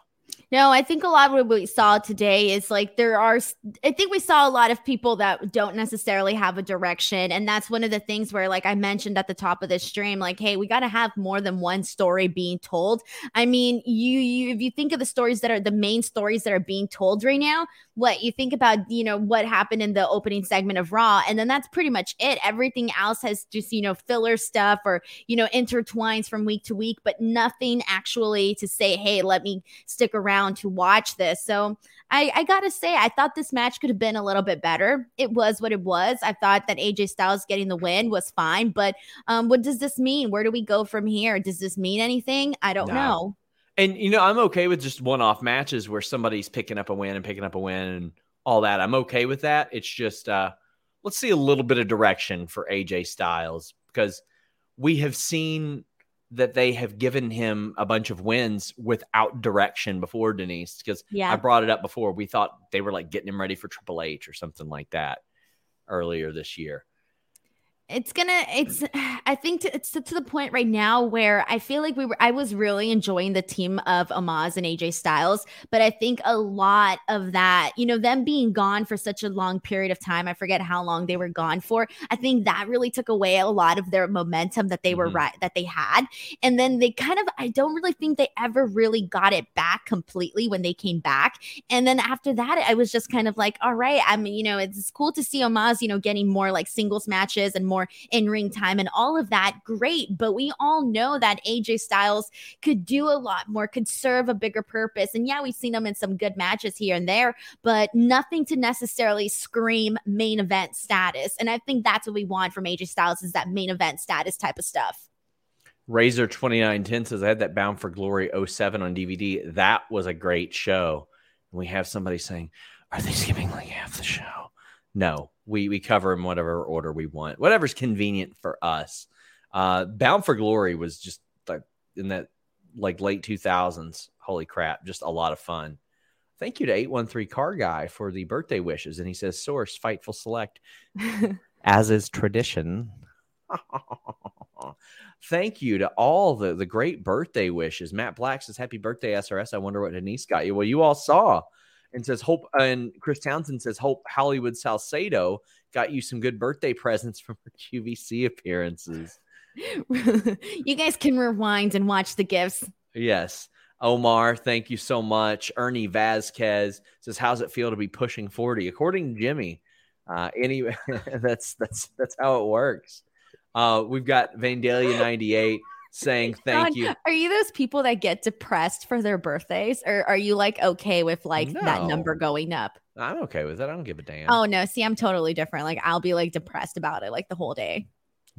No, I think a lot of what we saw today is like there are, I think we saw a lot of people that don't necessarily have a direction. And that's one of the things where, like I mentioned at the top of this stream, like, hey, we got to have more than one story being told. I mean, you, you, if you think of the stories that are the main stories that are being told right now, what you think about, you know, what happened in the opening segment of Raw, and then that's pretty much it. Everything else has just, you know, filler stuff or, you know, intertwines from week to week, but nothing actually to say, hey, let me stick around to watch this. So I, I gotta say, I thought this match could have been a little bit better. It was what it was. I thought that AJ Styles getting the win was fine, but um, what does this mean? Where do we go from here? Does this mean anything? I don't know. And you know, I'm okay with just one-off matches where somebody's picking up a win and picking up a win and all that. I'm okay with that. It's just uh let's see a little bit of direction for AJ Styles because we have seen that they have given him a bunch of wins without direction before Denise because Yeah. I brought it up before. We thought they were like getting him ready for Triple H or something like that earlier this year. It's gonna it's <sighs> i think to, it's to, the point right now where i feel like we were i was really enjoying the team of Omos and aj styles but i think a lot of that you know them being gone for such a long period of time i forget how long they were gone for i think that really took away a lot of their momentum that they were Mhm. right that they had and then they kind of i don't really think they ever really got it back completely when they came back and then after that, I was just kind of like, all right, I mean, you know, it's cool to see Omos you know, getting more like singles matches and more in ring time and all of that. Great. But we all know that AJ Styles could do a lot more, could serve a bigger purpose. And yeah, we've seen him in some good matches here and there, but nothing to necessarily scream main event status. And I think that's what we want from AJ Styles is that main event status type of stuff. Razor 2910 says, I had that Bound for Glory 07 on DVD. That was a great show. And we have somebody saying, Are they skipping like half the show? No, we, we cover in whatever order we want, whatever's convenient for us. Uh, Bound for Glory was just like in that like late 2000s. Holy crap, just a lot of fun. Thank you to 813 Car Guy for the birthday wishes. And he says, Source, Fightful Select, <laughs> as is tradition. Thank you to all the, the great birthday wishes. Matt Black says, Happy birthday, SRS. I wonder what Denise got you. Well, you all saw. And says, Hope, and Chris Townsend says, Hope Hollywood Salcedo got you some good birthday presents from her QVC appearances. <laughs> you guys can rewind and watch the gifts. Yes. Omar, thank you so much. Ernie Vasquez says, "How's it feel to be pushing 40?" According to Jimmy, uh, any <laughs> that's that's that's how it works. Uh, we've got Vandalia 98 saying, <laughs> "Thank God, you." Are you those people that get depressed for their birthdays, or are you like okay with like that number going up? I'm okay with it. I don't give a damn. Oh no, see, I'm totally different. Like I'll be like depressed about it like the whole day.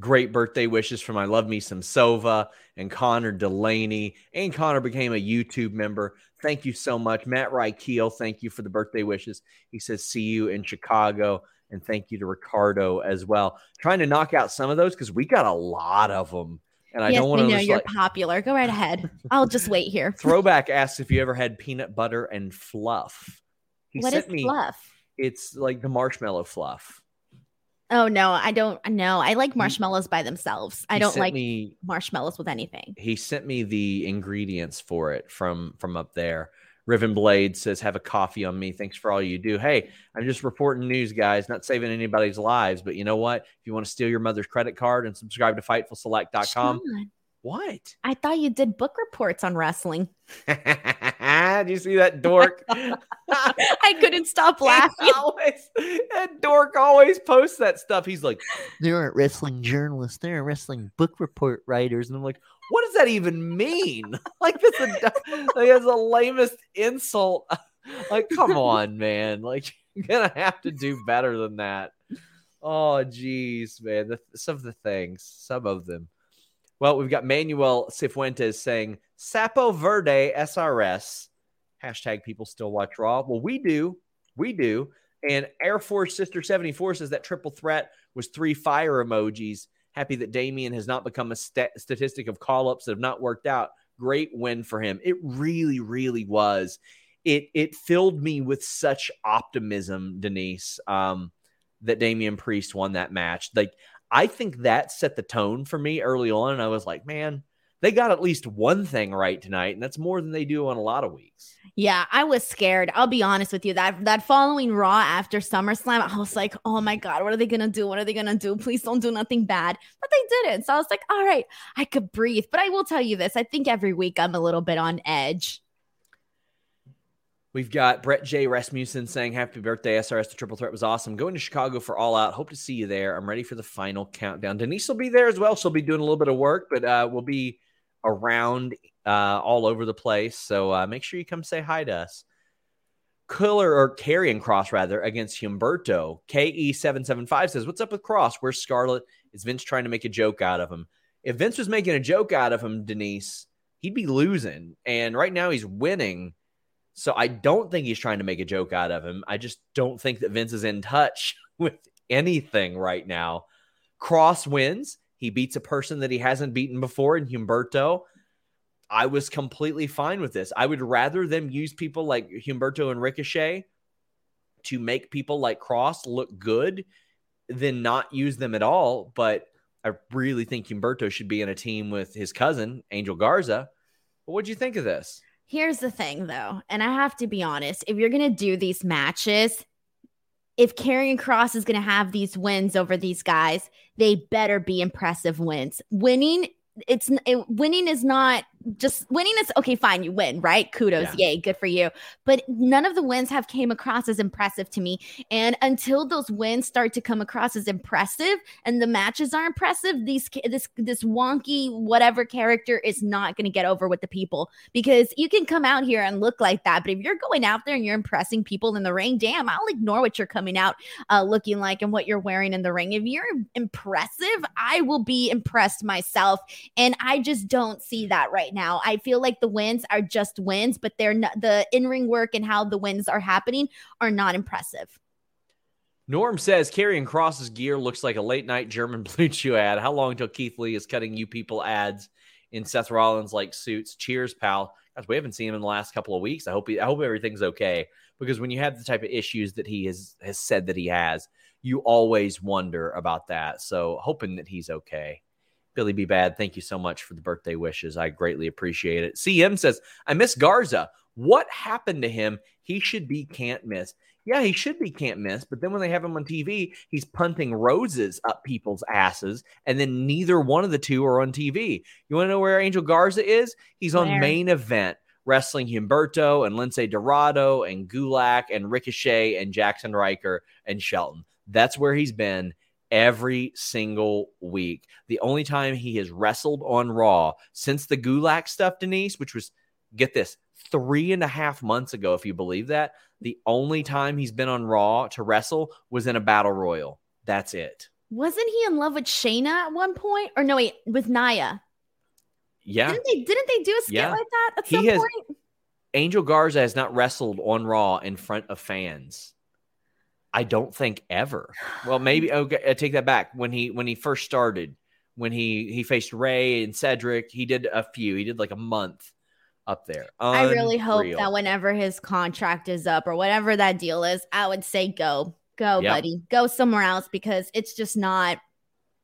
Great birthday wishes from I Love Me Some Sova and Connor Delaney. And Connor became a YouTube member. Thank you so much. Matt Rykeel, thank you for the birthday wishes. He says, see you in Chicago. And thank you to Ricardo as well. Trying to knock out some of those because we got a lot of them. And I yes, don't want to know you're like popular. Go right ahead. <laughs> I'll just wait here. throwback asks if you ever had peanut butter and fluff. He What is me fluff? it's like the marshmallow fluff. Oh no, I don't know. I like marshmallows by themselves. I don't like me marshmallows with anything. he sent me the ingredients for it from from up there. Riven Blade says, "Have a coffee on me. Thanks for all you do." Hey, I'm just reporting news, guys. Not saving anybody's lives, but you know what? If you want to steal your mother's credit card and subscribe to FightfulSelect.com, Sean, what? I thought you did book reports on wrestling. <laughs> do you see that dork? <laughs> <laughs> I couldn't stop laughing. Always, that dork always posts that stuff. He's like, There aren't wrestling journalists. There are wrestling book report writers. and I'm like, what does that even mean? <laughs> like this, is a- like that's the lamest insult. <laughs> like, come <laughs> on, man. Like, you're gonna have to do better than that. Oh, geez, man. The, some of the things, some of them. Well, we've got Manuel Cifuentes saying Sapo Verde SRS. Hashtag people still watch Raw. Well, we do. We do. And Air Force Sister 74 says that triple threat was three fire emojis. Happy that Damian has not become a sta- statistic of call ups that have not worked out. Great win for him. It really, really was. It it filled me with such optimism, Denise, um, that Damian Priest won that match. Like I think that set the tone for me early on. And I was like, man, they got at least one thing right tonight, and that's more than they do on a lot of weeks. Yeah, I was scared. I'll be honest with you. That that following Raw after SummerSlam, I was like, oh my God, what are they gonna do? What are they gonna do? Please don't do nothing bad. But they didn't. So I was like, all right, I could breathe. But I will tell you this. I think every week I'm a little bit on edge. We've got Brett J. Rasmussen saying, Happy birthday, SRS. The triple threat was awesome. Going to Chicago for All Out. Hope to see you there. I'm ready for the final countdown. Denise will be there as well. She'll be doing a little bit of work, but uh, we'll be around uh, all over the place. So uh, make sure you come say hi to us. Killer or Karrion Kross, rather against Humberto. KE775 says, What's up with Kross? Where's Scarlet? Is Vince trying to make a joke out of him? If Vince was making a joke out of him, Denise, he'd be losing. And right now he's winning. So I don't think he's trying to make a joke out of him. I just don't think that Vince is in touch <laughs> with anything right now. Kross wins. He beats a person that he hasn't beaten before in Humberto. I was completely fine with this. I would rather them use people like Humberto and Ricochet to make people like Kross look good than not use them at all. But I really think Humberto should be in a team with his cousin, Angel Garza. But what'd you think of this? Here's the thing, though, and I have to be honest. If you're gonna do these matches, if Karrion Kross is gonna have these wins over these guys, they better be impressive wins. Winning it's it, winning is not just winning is okay fine you win right? Kudos yeah. yay good for you. But none of the wins have came across as impressive to me. And until those wins start to come across as impressive and the matches are impressive these this this wonky whatever character is not going to get over with the people. Because you can come out here and look like that but if you're going out there and you're impressing people in the ring damn i'll ignore what you're coming out uh, looking like and what you're wearing in the ring. If you're impressive i will be impressed myself. And i just don't see that right right now. I feel like the wins are just wins, but they're not the in ring work and how the wins are happening are not impressive. Norm says Karrion Kross's gear looks like a late night German <laughs> Blue Chew ad. How long until Keith Lee is cutting you people ads in Seth Rollins like suits? Cheers, pal. Guys, we haven't seen him in the last couple of weeks. I hope he, I hope everything's okay because when you have the type of issues that he has has said that he has, you always wonder about that. So hoping that he's okay. Billy Be Bad, thank you so much for the birthday wishes. I greatly appreciate it. CM says, I miss Garza. What happened to him? He should be can't miss. Yeah, he should be can't miss. But then when they have him on TV, he's punting roses up people's asses. And then neither one of the two are on TV. You want to know where Angel Garza is? He's on where? main event wrestling Humberto and Lince Dorado and Gulak and Ricochet and Jackson Ryker and Shelton. That's where he's been every single week. The only time he has wrestled on Raw since the Gulak stuff, Denise, which was, get this, three and a half months ago, if you believe that, the only time he's been on Raw to wrestle was in a battle royal. That's it. Wasn't he in love with Shayna at one point? Or no, wait, with Nia? Yeah. Didn't they, didn't they do a skit yeah. like that at he some has, point? Angel Garza has not wrestled on Raw in front of fans I don't think ever. Well, maybe okay, I take that back. When he when he first started, when he he faced Ray and Cedric, he did a few. He did like a month up there. Unreal. I really hope that whenever his contract is up or whatever that deal is, I would say go. Go, yep. buddy. Go somewhere else because it's just not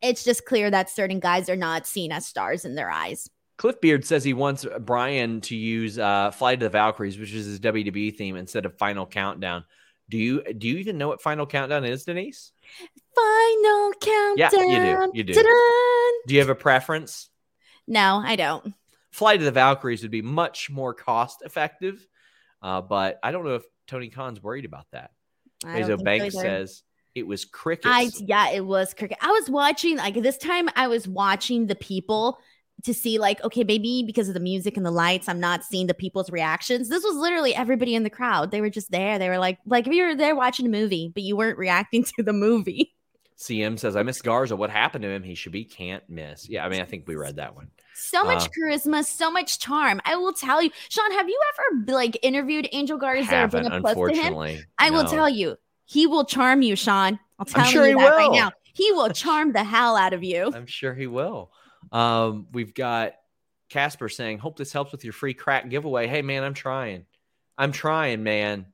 it's just clear that certain guys are not seen as stars in their eyes. Cliff Beard says he wants Bryan to use uh, "Fly to the Valkyries," which is his WWE theme, instead of "Final Countdown." Do you do you even know what Final Countdown is, Denise? Final Countdown. Yeah, you do. You do. Ta-da! Do you have a preference? No, I don't. Flight of the Valkyries would be much more cost effective, uh, but I don't know if Tony Khan's worried about that. Bezo Banks so says it was crickets. I yeah, it was cricket. I was watching like this time. I was watching the people to see like okay maybe because of the music and the lights i'm not seeing the people's reactions. This was literally everybody in the crowd. They were just there. They were like like if you were there watching a movie but you weren't reacting <laughs> to the movie. Cm says i miss garza. What happened to him? He should be can't miss. Yeah i mean i think we read that one. So much uh, charisma so much charm. I will tell you sean have you ever like interviewed angel garza or been up close to him? i no. will tell you he will charm you sean. I'll tell sure you that right now. He will <laughs> charm the hell out of you. I'm sure he will um, we've got Casper saying, Hope this helps with your free crack giveaway. Hey, man, I'm trying. I'm trying, man.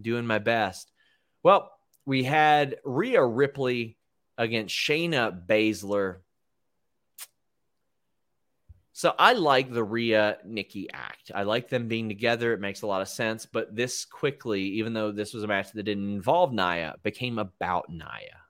Doing my best. Well, we had Rhea Ripley against Shayna Baszler. So I like the Rhea Nikki act. I like them being together. It makes a lot of sense. But this quickly, even though this was a match that didn't involve Nia, became about Nia.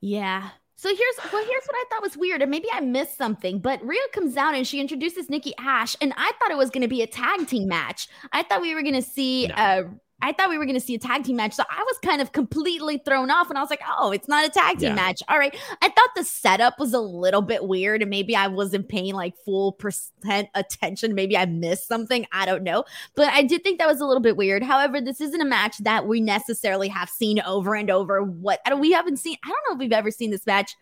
Yeah. So here's well, here's what I thought was weird, and maybe I missed something. But Rhea comes out and she introduces Nikki Ash, and I thought it was going to be a tag team match. I thought we were going to see No. uh, I thought we were going to see a tag team match. So I was kind of completely thrown off and I was like, oh, it's not a tag team Yeah. match. All right. I thought the setup was a little bit weird and maybe I wasn't paying like full percent attention. Maybe I missed something. I don't know. But I did think that was a little bit weird. However, this isn't a match that we necessarily have seen over and over. What I don't, we haven't seen, I don't know if we've ever seen this match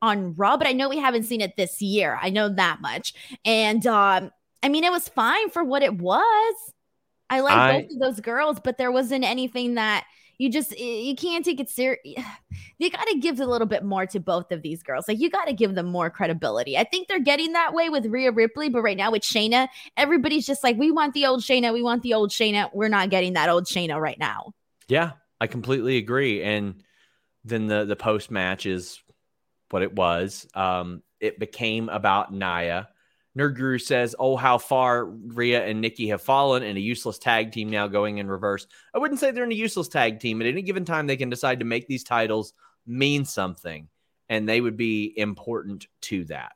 on Raw, but I know we haven't seen it this year. I know that much. And um, I mean, it was fine for what it was. I like I- both of those girls, but there wasn't anything that you just you can't take it serious. <sighs> You got to give a little bit more to both of these girls. Like you got to give them more credibility. I think they're getting that way with Rhea Ripley, but right now with Shayna, everybody's just like, we want the old Shayna, we want the old Shayna. We're not getting that old Shayna right now. Yeah, I completely agree. And then the the post match is what it was. Um, it became about Naya. Nerd Guru says, "Oh, how far Rhea and Nikki have fallen in a useless tag team now going in reverse." I wouldn't say they're in a useless tag team. At any given time, they can decide to make these titles mean something, and they would be important to that.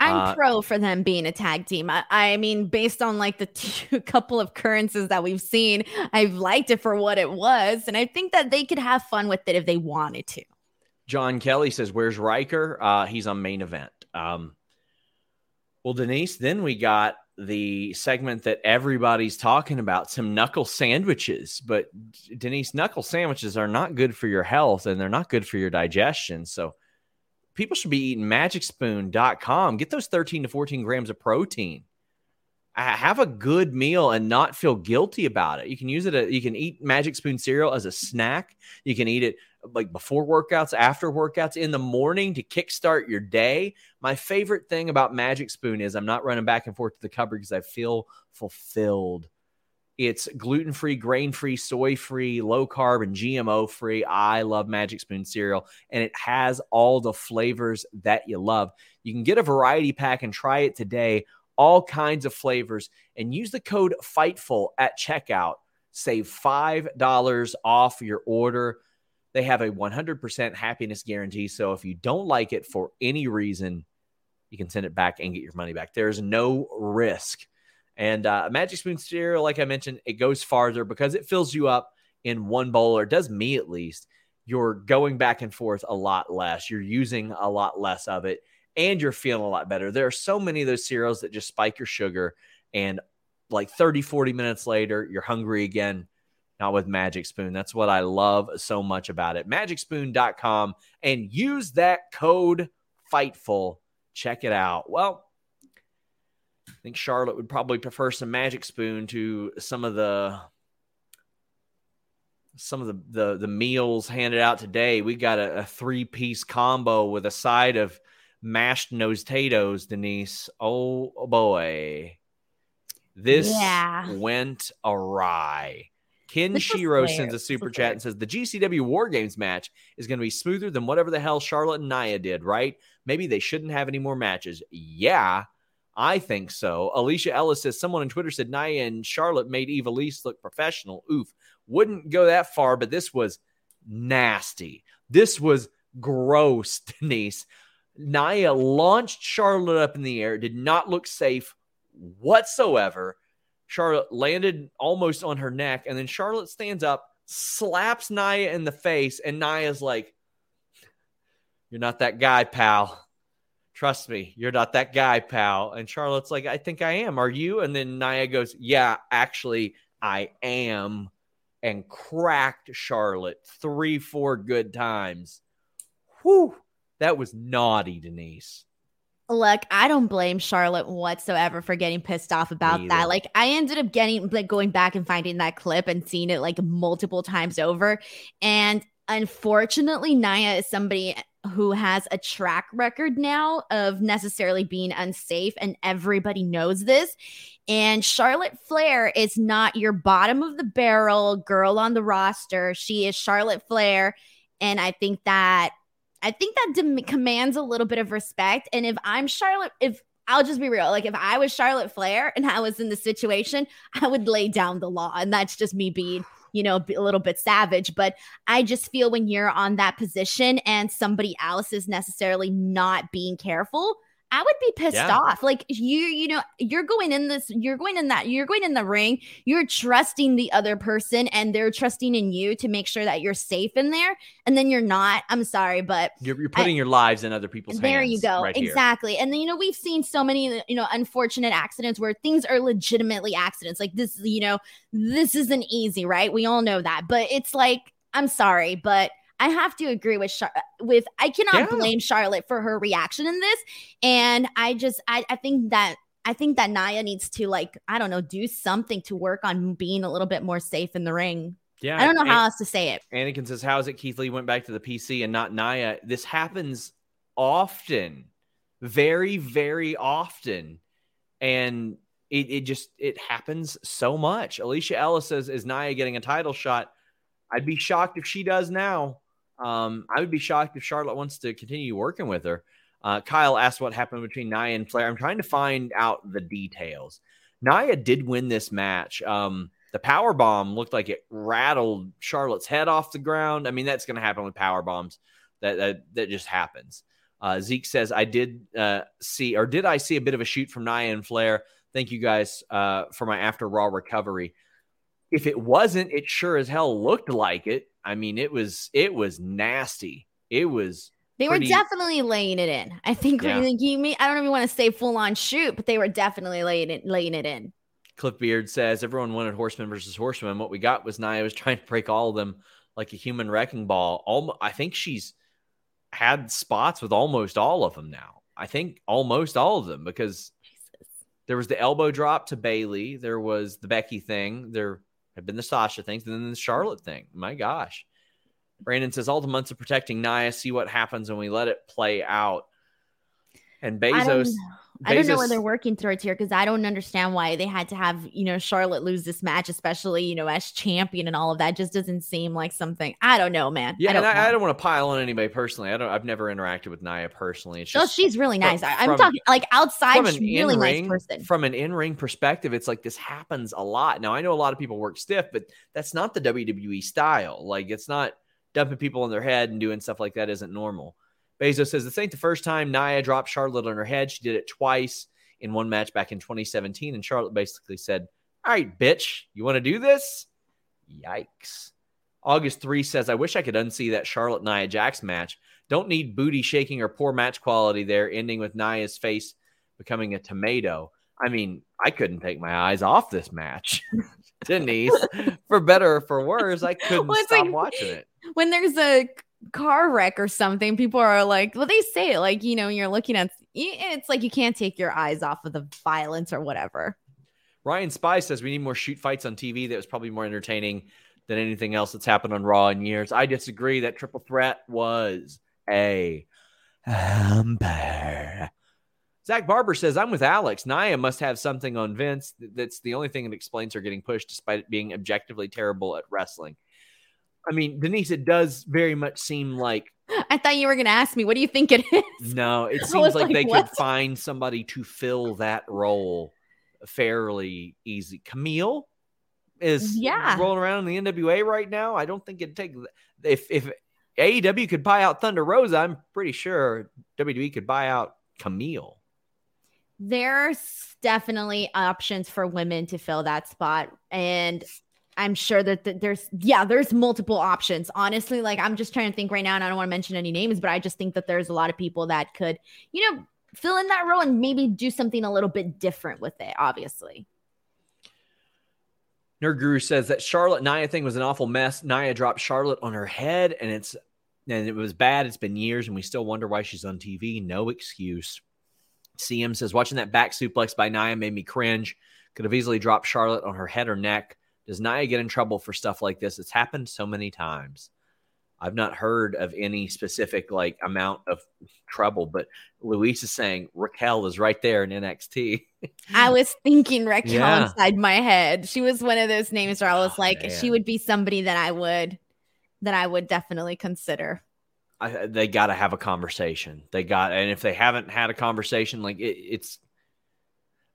I'm Uh, pro for them being a tag team. I, I mean, based on like the <laughs> two couple of occurrences that we've seen, I've liked it for what it was, and I think that they could have fun with it if they wanted to. John Kelly says, "Where's Ryker? Uh, he's on main event." Um, well, Denise, then we got the segment that everybody's talking about: some knuckle sandwiches. But Denise, knuckle sandwiches are not good for your health, and they're not good for your digestion. So people should be eating MagicSpoon.com. Get those thirteen to fourteen grams of protein. Have a good meal and not feel guilty about it. You can use it. uh, You can eat Magic Spoon cereal as a snack. You can eat it like before workouts, after workouts, in the morning to kickstart your day. My favorite thing about Magic Spoon is I'm not running back and forth to the cupboard because I feel fulfilled. It's gluten free, grain free, soy free, low carb, and GMO free. I love Magic Spoon cereal, and it has all the flavors that you love. You can get a variety pack and try it today, all kinds of flavors, and use the code FIGHTFUL at checkout. Save $5 off your order. They have a 100% happiness guarantee. So if you don't like it for any reason, you can send it back and get your money back. There's no risk. And uh, Magic Spoon cereal, like I mentioned, it goes farther because it fills you up in one bowl, or does me at least. You're going back and forth a lot less. You're using a lot less of it, and you're feeling a lot better. There are so many of those cereals that just spike your sugar, and like 30, 40 minutes later, you're hungry again not with Magic Spoon. That's what I love so much about it. MagicSpoon.com and use that code FIGHTFUL. Check it out. Well, I think Charlotte would probably prefer some Magic Spoon to some of the some of the the, the meals handed out today. We got a, a three piece combo with a side of mashed nose potatoes, Denise. Oh boy. This Yeah. went awry. Ken Shiro sends a super chat and says the GCW War Games match is going to be smoother than whatever the hell Charlotte and Nia did, right? Maybe they shouldn't have any more matches. Yeah, I think so. Alicia Ellis says someone on Twitter said Nia and Charlotte made Eva Lise look professional. Oof. Wouldn't go that far, but this was nasty. This was gross, <laughs> Denise. Nia launched Charlotte up in the air, did not look safe whatsoever. Charlotte landed almost on her neck, and then Charlotte stands up, slaps Nia in the face, and Nia's like, You're not that guy, pal. Trust me, you're not that guy, pal. And Charlotte's like, I think I am. Are you? And then Nia goes, Yeah, actually, I am. And cracked Charlotte three, four good times. Whew. That was naughty, Denise. Look, I don't blame Charlotte whatsoever for getting pissed off about that. Like, I ended up getting like going back and finding that clip and seeing it like multiple times over. And unfortunately, Naya is somebody who has a track record now of necessarily being unsafe, and everybody knows this. And Charlotte Flair is not your bottom of the barrel girl on the roster. She is Charlotte Flair. And I think that I think that dem- commands a little bit of respect. And if I'm Charlotte, if I'll just be real. Like if I was Charlotte Flair and I was in the situation, I would lay down the law. And that's just me being, you know, a little bit savage. But I just feel when you're on that position and somebody else is necessarily not being careful, I would be pissed Yeah. off. Like you, you know, you're going in this, you're going in that, you're going in the ring, you're trusting the other person and they're trusting in you to make sure that you're safe in there. And then you're not. I'm sorry, but You're, you're putting your lives in other people's there hands. There you go. right here. exactly. And then, you know, we've seen so many, you know, unfortunate accidents where things are legitimately accidents. Like this, you know, this isn't easy, right? We all know that. But it's like, I'm sorry, but I have to agree with Char- with I cannot Yeah. blame Charlotte for her reaction in this. And I just I, I think that I think that Naya needs to like, I don't know, do something to work on being a little bit more safe in the ring. Yeah. I don't know and- how else to say it. Anakin says, How is it Keith Lee went back to the PC and not Naya? This happens often, very, very often. And it, it just it happens so much. Alicia Ellis says, Is Naya getting a title shot? I'd be shocked if she does now. Um, I would be shocked if Charlotte wants to continue working with her. Uh, Kyle asked what happened between Nia and Flair. I'm trying to find out the details. Nia did win this match. Um, the power bomb looked like it rattled Charlotte's head off the ground. I mean, that's going to happen with power bombs. That that, that just happens. Uh, Zeke says, "I did uh, see, or did I see a bit of a shoot from Nia and Flair? Thank you guys uh, for my after Raw recovery. If it wasn't, it sure as hell looked like it. I mean, it was it was nasty. It was They pretty- were definitely laying it in. I think Yeah. you mean I don't even want to say full on shoot, but they were definitely laying it laying it in. Cliff Beard says everyone wanted Horseman versus Horseman. What we got was Nia was trying to break all of them like a human wrecking ball. Almost, I think she's had spots with almost all of them now. I think almost all of them because there was the elbow drop to Bayley, there was the Becky thing, there have been the Sasha things, and then the Charlotte thing. My gosh. Brandon says all the months of protecting Nia, see what happens when we let it play out. And don't, Bezos, I don't know where they're working towards here because I don't understand why they had to have you know Charlotte lose this match, especially you know as champion and all of that. Just doesn't seem like something. I don't know, man. Yeah, I don't and I, I don't want to pile on anybody personally. I don't. I've never interacted with Nia personally. It's just she's really nice. I, I'm talking like outside, she's really nice person. from an in-ring perspective. It's like this happens a lot. Now I know a lot of people work stiff, but that's not the WWE style. Like it's not dumping people on their head and doing stuff like that isn't normal. Bezos says this ain't the first time Nia dropped Charlotte on her head. She did it twice in one match back in 2017, and Charlotte basically said, "All right, bitch, you want to do this?" Yikes. August 3 says, I wish I could unsee that Charlotte Nia Jax match. Don't need booty shaking or poor match quality there, ending with Nia's face becoming a tomato. I mean, I couldn't take my eyes off this match. <laughs> Denise, for better or for worse, I couldn't Well, stop like- watching it. when there's a car wreck or something, people are like, well, they say it like, you know, you're looking at it's like you can't take your eyes off of the violence or whatever. Ryan Spy says we need more shoot fights on TV. That was probably more entertaining than anything else that's happened on Raw in years. I disagree. That triple threat was a humper. Zach Barber says, I'm with Alex. Nia must have something on Vince. That's the only thing that explains her getting pushed despite it being objectively terrible at wrestling. I mean, Denise, it does very much seem like I thought you were gonna ask me, what do you think it is? no, it <laughs> seems like, like, they what? could find somebody to fill that role fairly easy. Camille is Yeah. rolling around in the NWA right now. I don't think it'd take if if AEW could buy out Thunder Rosa, I'm pretty sure WWE could buy out Camille. There's definitely options for women to fill that spot. And I'm sure that th- there's, yeah, there's multiple options. Honestly, like I'm just trying to think right now, and I don't want to mention any names, but I just think that there's a lot of people that could, you know, fill in that role and maybe do something a little bit different with it, obviously. Nerd Guru says that Charlotte Nia thing was an awful mess. Nia dropped Charlotte on her head, and it's and it was bad. It's been years, and we still wonder why she's on TV. No excuse. CM says watching that back suplex by Nia made me cringe. Could have easily dropped Charlotte on her head or neck. Does Nia get in trouble for stuff like this? It's happened so many times. I've not heard of any specific like amount of trouble, but Luis is saying Raquel is right there in NXT. I was thinking Raquel Yeah. inside my head. She was one of those names where I was Oh, like, man. she would be somebody that I would that I would definitely consider. I, they got to have a conversation. They got, and if they haven't had a conversation, like it, it's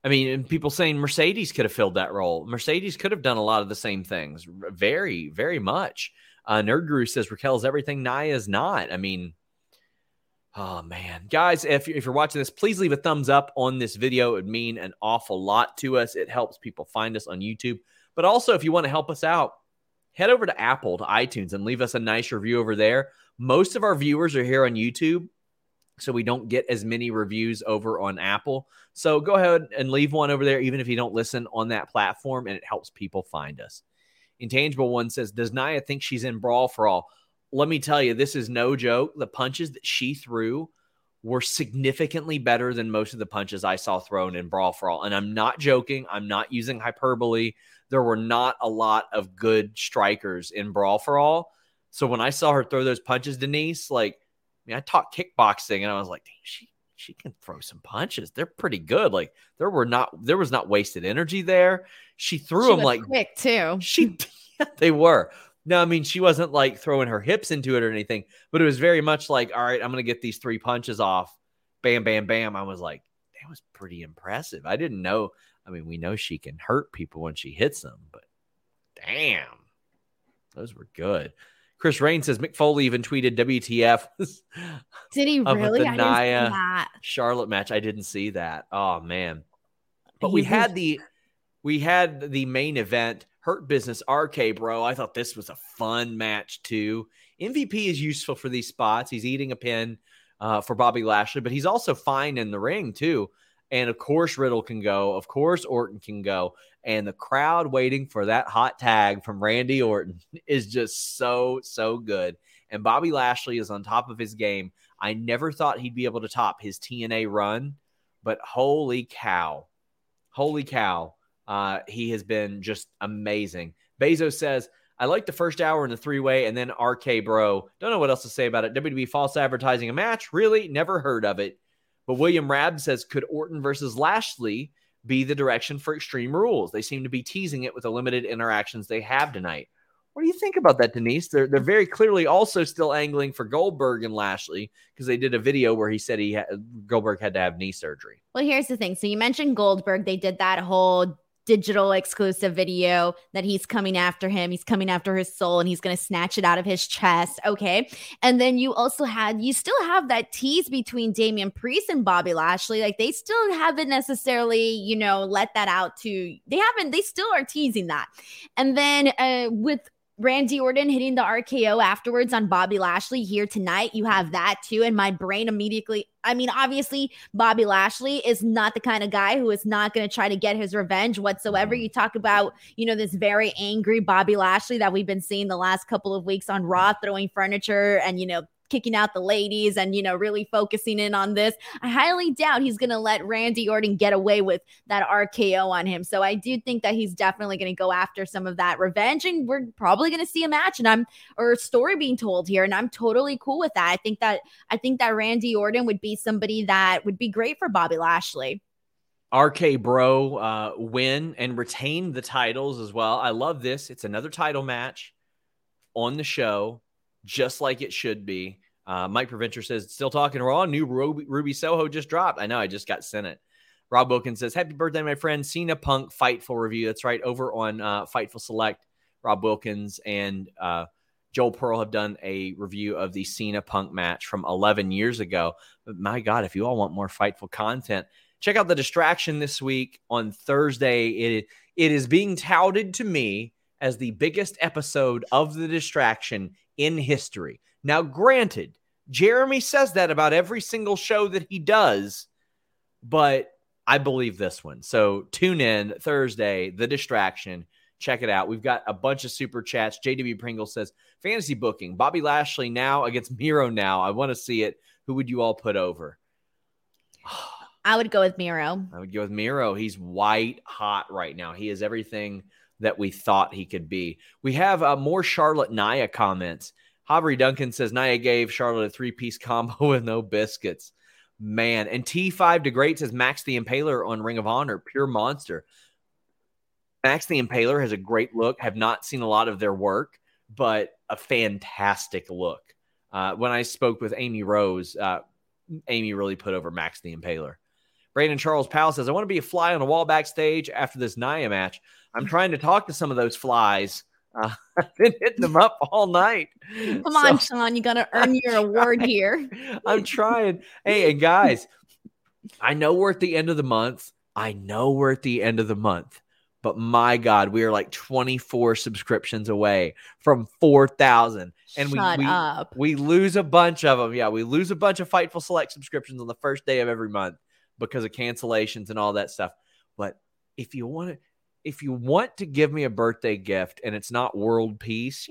I mean, people saying Mercedes could have filled that role. Mercedes could have done a lot of the same things, very, very much. Uh, Nerd Guru says Raquel's everything, Nia's not. I mean, oh man, guys, if, if you're watching this, please leave a thumbs up on this video. It would mean an awful lot to us. It helps people find us on YouTube. But also, if you want to help us out, head over to Apple, to iTunes, and leave us a nice review over there. Most of our viewers are here on YouTube, so we don't get as many reviews over on Apple. So go ahead and leave one over there, even if you don't listen on that platform, and it helps people find us. Intangible One says, Does Nia think she's in Brawl for All? Let me tell you, this is no joke. The punches that she threw were significantly better than most of the punches I saw thrown in Brawl for All. And I'm not joking. I'm not using hyperbole. There were not a lot of good strikers in Brawl for All. So when I saw her throw those punches, Denise, like, mean, I taught kickboxing and I was like, she she can throw some punches. They're pretty good. Like there were not there was not wasted energy there. She threw She them like quick too. she <laughs> they were. No, I mean she wasn't like throwing her hips into it or anything, but it was very much like, all right, I'm gonna get these three punches off. Bam, bam, bam. I was like, that was pretty impressive. I didn't know. I mean, we know she can hurt people when she hits them, but damn, those were good. Chris Rain says Mick Foley even tweeted WTF <laughs> Did he really? I didn't see that. Charlotte match. I didn't see that. Oh man. But He we was- had the we had the main event, Hurt Business RK, bro. I thought this was a fun match too. MVP is useful for these spots. He's eating a pin uh, for Bobby Lashley, but he's also fine in the ring too. And of course, Riddle can go. Of course, Orton can go. And the crowd waiting for that hot tag from Randy Orton <laughs> is just so, so good. And Bobby Lashley is on top of his game. I never thought he'd be able to top his TNA run, but holy cow. Holy cow. Uh, he has been just amazing. Bezos says, I like the first hour in the three way and then RK Bro. Don't know what else to say about it. WWE false advertising a match? Really? Never heard of it. But William Rab says, could Orton versus Lashley be the direction for Extreme Rules? They seem to be teasing it with the limited interactions they have tonight. What do you think about that, Denise? They're they're very clearly also still angling for Goldberg and Lashley because they did a video where he said he had, Goldberg had to have knee surgery. Well, here's the thing. So you mentioned Goldberg. They did that whole digital exclusive video that he's coming after him. He's coming after his soul and he's going to snatch it out of his chest. Okay. And then you also had, you still have that tease between Damian Priest and Bobby Lashley. Like they still haven't necessarily, you know, let that out to, they haven't, they still are teasing that. And then uh, with, Randy Orton hitting the RKO afterwards on Bobby Lashley here tonight. You have that too. And my brain immediately, I mean, obviously, Bobby Lashley is not the kind of guy who is not going to try to get his revenge whatsoever. You talk about, you know, this very angry Bobby Lashley that we've been seeing the last couple of weeks on Raw throwing furniture and, you know, kicking out the ladies and, you know, really focusing in on this. I highly doubt he's going to let Randy Orton get away with that RKO on him. So I do think that he's definitely going to go after some of that revenge and we're probably going to see a match and I'm or a story being told here and I'm totally cool with that. I think that I think that Randy Orton would be somebody that would be great for Bobby Lashley. RK Bro uh, win and retain the titles as well. I love this. It's another title match on the show, just like it should be. Uh, Mike Preventer says, still talking raw. New Ruby, Ruby Soho just dropped. I know. I just got sent it. Rob Wilkins says, Happy birthday, my friend. Cena Punk Fightful review. That's right. Over on uh, Fightful Select, Rob Wilkins and uh, Joel Pearl have done a review of the Cena Punk match from 11 years ago. But my God, if you all want more Fightful content, check out the distraction this week on Thursday. It, it is being touted to me as the biggest episode of the distraction in history. Now, granted, Jeremy says that about every single show that he does, but I believe this one. So tune in Thursday, The Distraction. Check it out. We've got a bunch of super chats. JW Pringle says, fantasy booking, Bobby Lashley now against Miro now. I want to see it. Who would you all put over? I would go with Miro. I would go with Miro. He's white hot right now. He is everything that we thought he could be. We have uh, more Charlotte Naya comments. Hobbery Duncan says Naya gave Charlotte a three piece combo <laughs> with no biscuits. Man. And T5 to Great says Max the Impaler on Ring of Honor, pure monster. Max the Impaler has a great look. Have not seen a lot of their work, but a fantastic look. Uh, when I spoke with Amy Rose, uh, Amy really put over Max the Impaler. Brandon Charles Powell says, I want to be a fly on a wall backstage after this Nia match. I'm trying to talk to some of those flies. Uh, <laughs> I've been hitting them up all night. Come So- on, Sean. You got to <laughs> earn your award here. I'm trying. Hey, and guys, I know we're at the end of the month. I know we're at the end of the month, but my God, we are like 24 subscriptions away from 4,000. And we, we, up. we lose a bunch of them. Yeah, we lose a bunch of Fightful Select subscriptions on the first day of every month because of cancellations and all that stuff. But if you want to, if you want to give me a birthday gift and it's not world peace,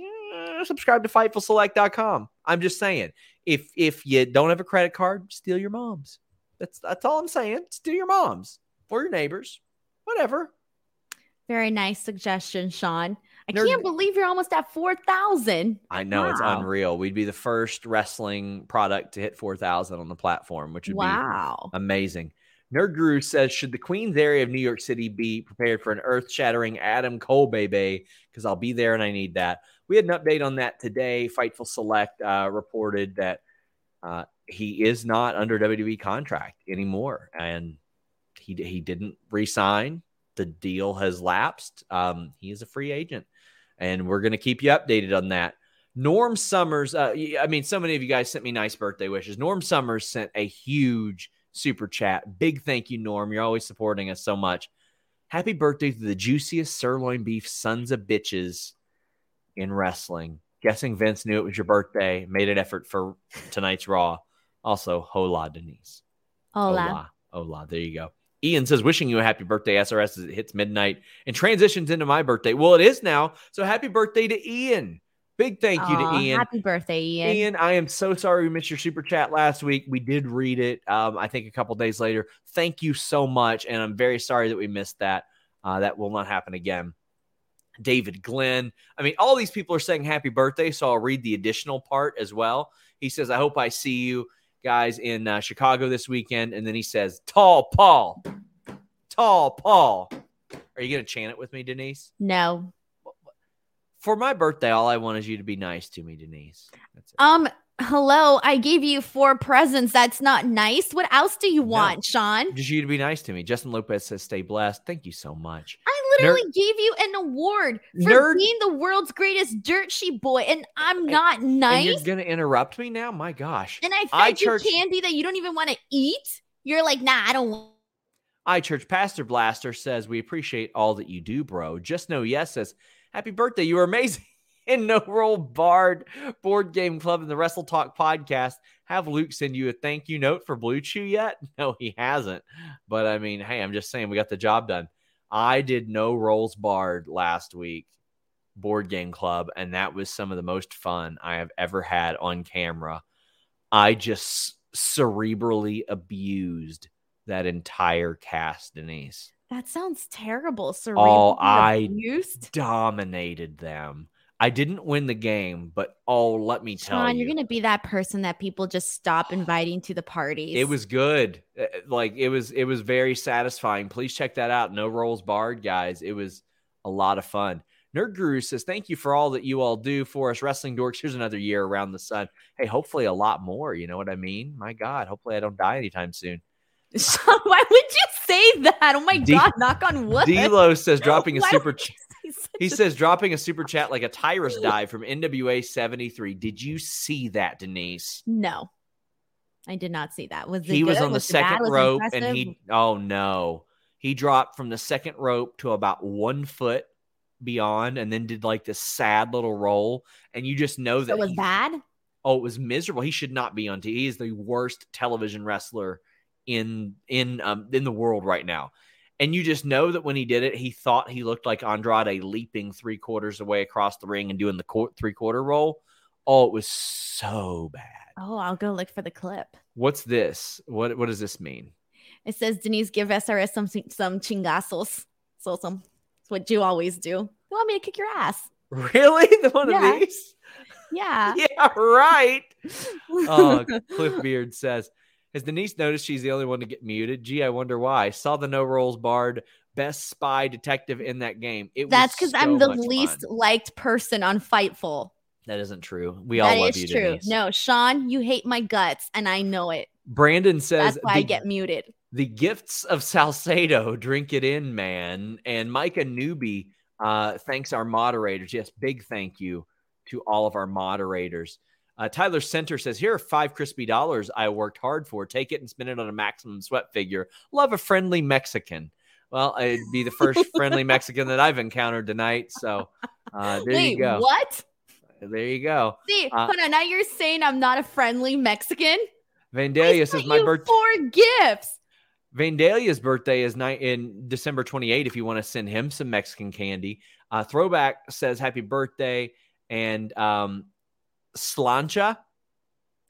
subscribe to FightfulSelect.com. I'm just saying, if if you don't have a credit card, steal your mom's. That's that's all I'm saying. Steal your mom's or your neighbors, whatever. Very nice suggestion, Sean. I Nerd- can't believe you're almost at 4,000. I know it's unreal. We'd be the first wrestling product to hit 4,000 on the platform, which would be Wow. Amazing. Nerd Guru says, should the Queens area of New York City be prepared for an earth-shattering Adam Cole baby? Because I'll be there and I need that. We had an update on that today. Fightful Select uh, reported that uh, he is not under WWE contract anymore, and he he didn't resign. The deal has lapsed. Um, he is a free agent, and we're going to keep you updated on that. Norm Summers, uh, I mean, so many of you guys sent me nice birthday wishes. Norm Summers sent a huge super chat. Big thank you, Norm. You're always supporting us so much. Happy birthday to the juiciest sirloin beef sons of bitches in wrestling. Guessing Vince knew it was your birthday, made an effort for tonight's Raw. Also, hola, Denise. Hola. Hola. Hola. There you go. Ian says, wishing you a happy birthday, SRS, as it hits midnight and transitions into my birthday. Well, it is now. So happy birthday to Ian. Big thank you Aw, to Ian. Happy birthday, Ian. Ian, I am so sorry we missed your super chat last week. We did read it, um, I think, a couple days later. Thank you so much. And I'm very sorry that we missed that. Uh, that will not happen again. David Glenn. I mean, all these people are saying happy birthday. So I'll read the additional part as well. He says, I hope I see you guys in uh, Chicago this weekend. And then he says, Tall Paul. Tall Paul. Are you going to chant it with me, Denise? No. For my birthday, all I want is you to be nice to me, Denise. That's it. Um, hello. I gave you four presents. That's not nice. What else do you No. want, Sean? Just you to be nice to me. Justin Lopez says, "Stay blessed." Thank you so much. I literally gave you an award for Nerd- being the world's greatest dirt sheet boy, and I'm not And nice. you're gonna interrupt me now? My gosh. And I fed I you church- candy that you don't even want to eat. You're like, nah, I don't want. I Church Pastor Blaster says, "We appreciate all that you do, bro." Just know yes says, "Happy birthday! You are amazing." <laughs> In No Roll Barred Board Game Club and the Wrestle Talk podcast, have Luke send you a thank you note for BlueChew yet? <laughs> No, he hasn't. But I mean, hey, I'm just saying we got the job done. I did No Rolls Barred last week, Board Game Club, and that was some of the most fun I have ever had on camera. I just cerebrally abused that entire cast, Denise. That sounds terrible. Oh, Cerebral I abused. Dominated them. I didn't win the game, but oh, let me tell you, you're gonna be that person that people just stop <sighs> inviting to the parties. it was good. Uh, Like it was, it was very satisfying. Please check that out. No rolls barred, guys. It was a lot of fun. Nerd Guru says, "Thank you for all that you all do for us, wrestling dorks. Here's another year around the sun. Hey, hopefully a lot more. You know what I mean? My God, hopefully I don't die anytime soon." Sean, <laughs> why would you say that? Oh my D- god, knock on wood. D'Lo says, <laughs> dropping a super. would Ch- you say such He says dropping a <laughs> super chat like a Tyrus <laughs> dive from NWA 73. Did you see that, Denise? no. I did not see that. Was He was good? on the it bad? second Was rope and he oh no. He dropped from the second rope to about one foot beyond and then did like this sad little roll. And you just know So that it was he- bad. oh, it was miserable. He should not be on TV. He is the worst television wrestler in in um in the world right now. And you just know that when he did it, he thought he looked like Andrade leaping three quarters away across the ring and doing the court, three quarter roll. Oh, it was so bad. Oh, I'll go look for the clip. What's this? What what does this mean? It says Denise give SRS some some chingasos. So some. It's what you always do. You want me to kick your ass? Really? <laughs> The one Yeah. of these? Yeah. <laughs> Yeah, right. <laughs> Oh, Cliff Beard says, Has Denise noticed she's the only one to get muted? Gee, I wonder why. Saw the no rolls barred best spy detective in that game. It That's because I'm the least fun. liked person on Fightful. That isn't true. We That all love is you, true. Denise. No, Sean, you hate my guts, and I know it. Brandon says That's why I get muted. the gifts of Salcedo, drink it in, man. And Micah Newbie uh, thanks our moderators. Yes, big thank you to all of our moderators. Uh, Tyler Center says, Here are five crispy dollars I worked hard for. Take it and spend it on a maximum sweat figure. Love a friendly Mexican. Well, it'd be the first <laughs> friendly Mexican that I've encountered tonight. So uh, there Wait, you go. what? There you go. See, Uh, hold on. Now you're saying I'm not a friendly Mexican? Vandalia says, My birthday. four gifts. Vandalia's birthday is night in December 28 if you want to send him some Mexican candy. Uh, Throwback says happy birthday and um, slancha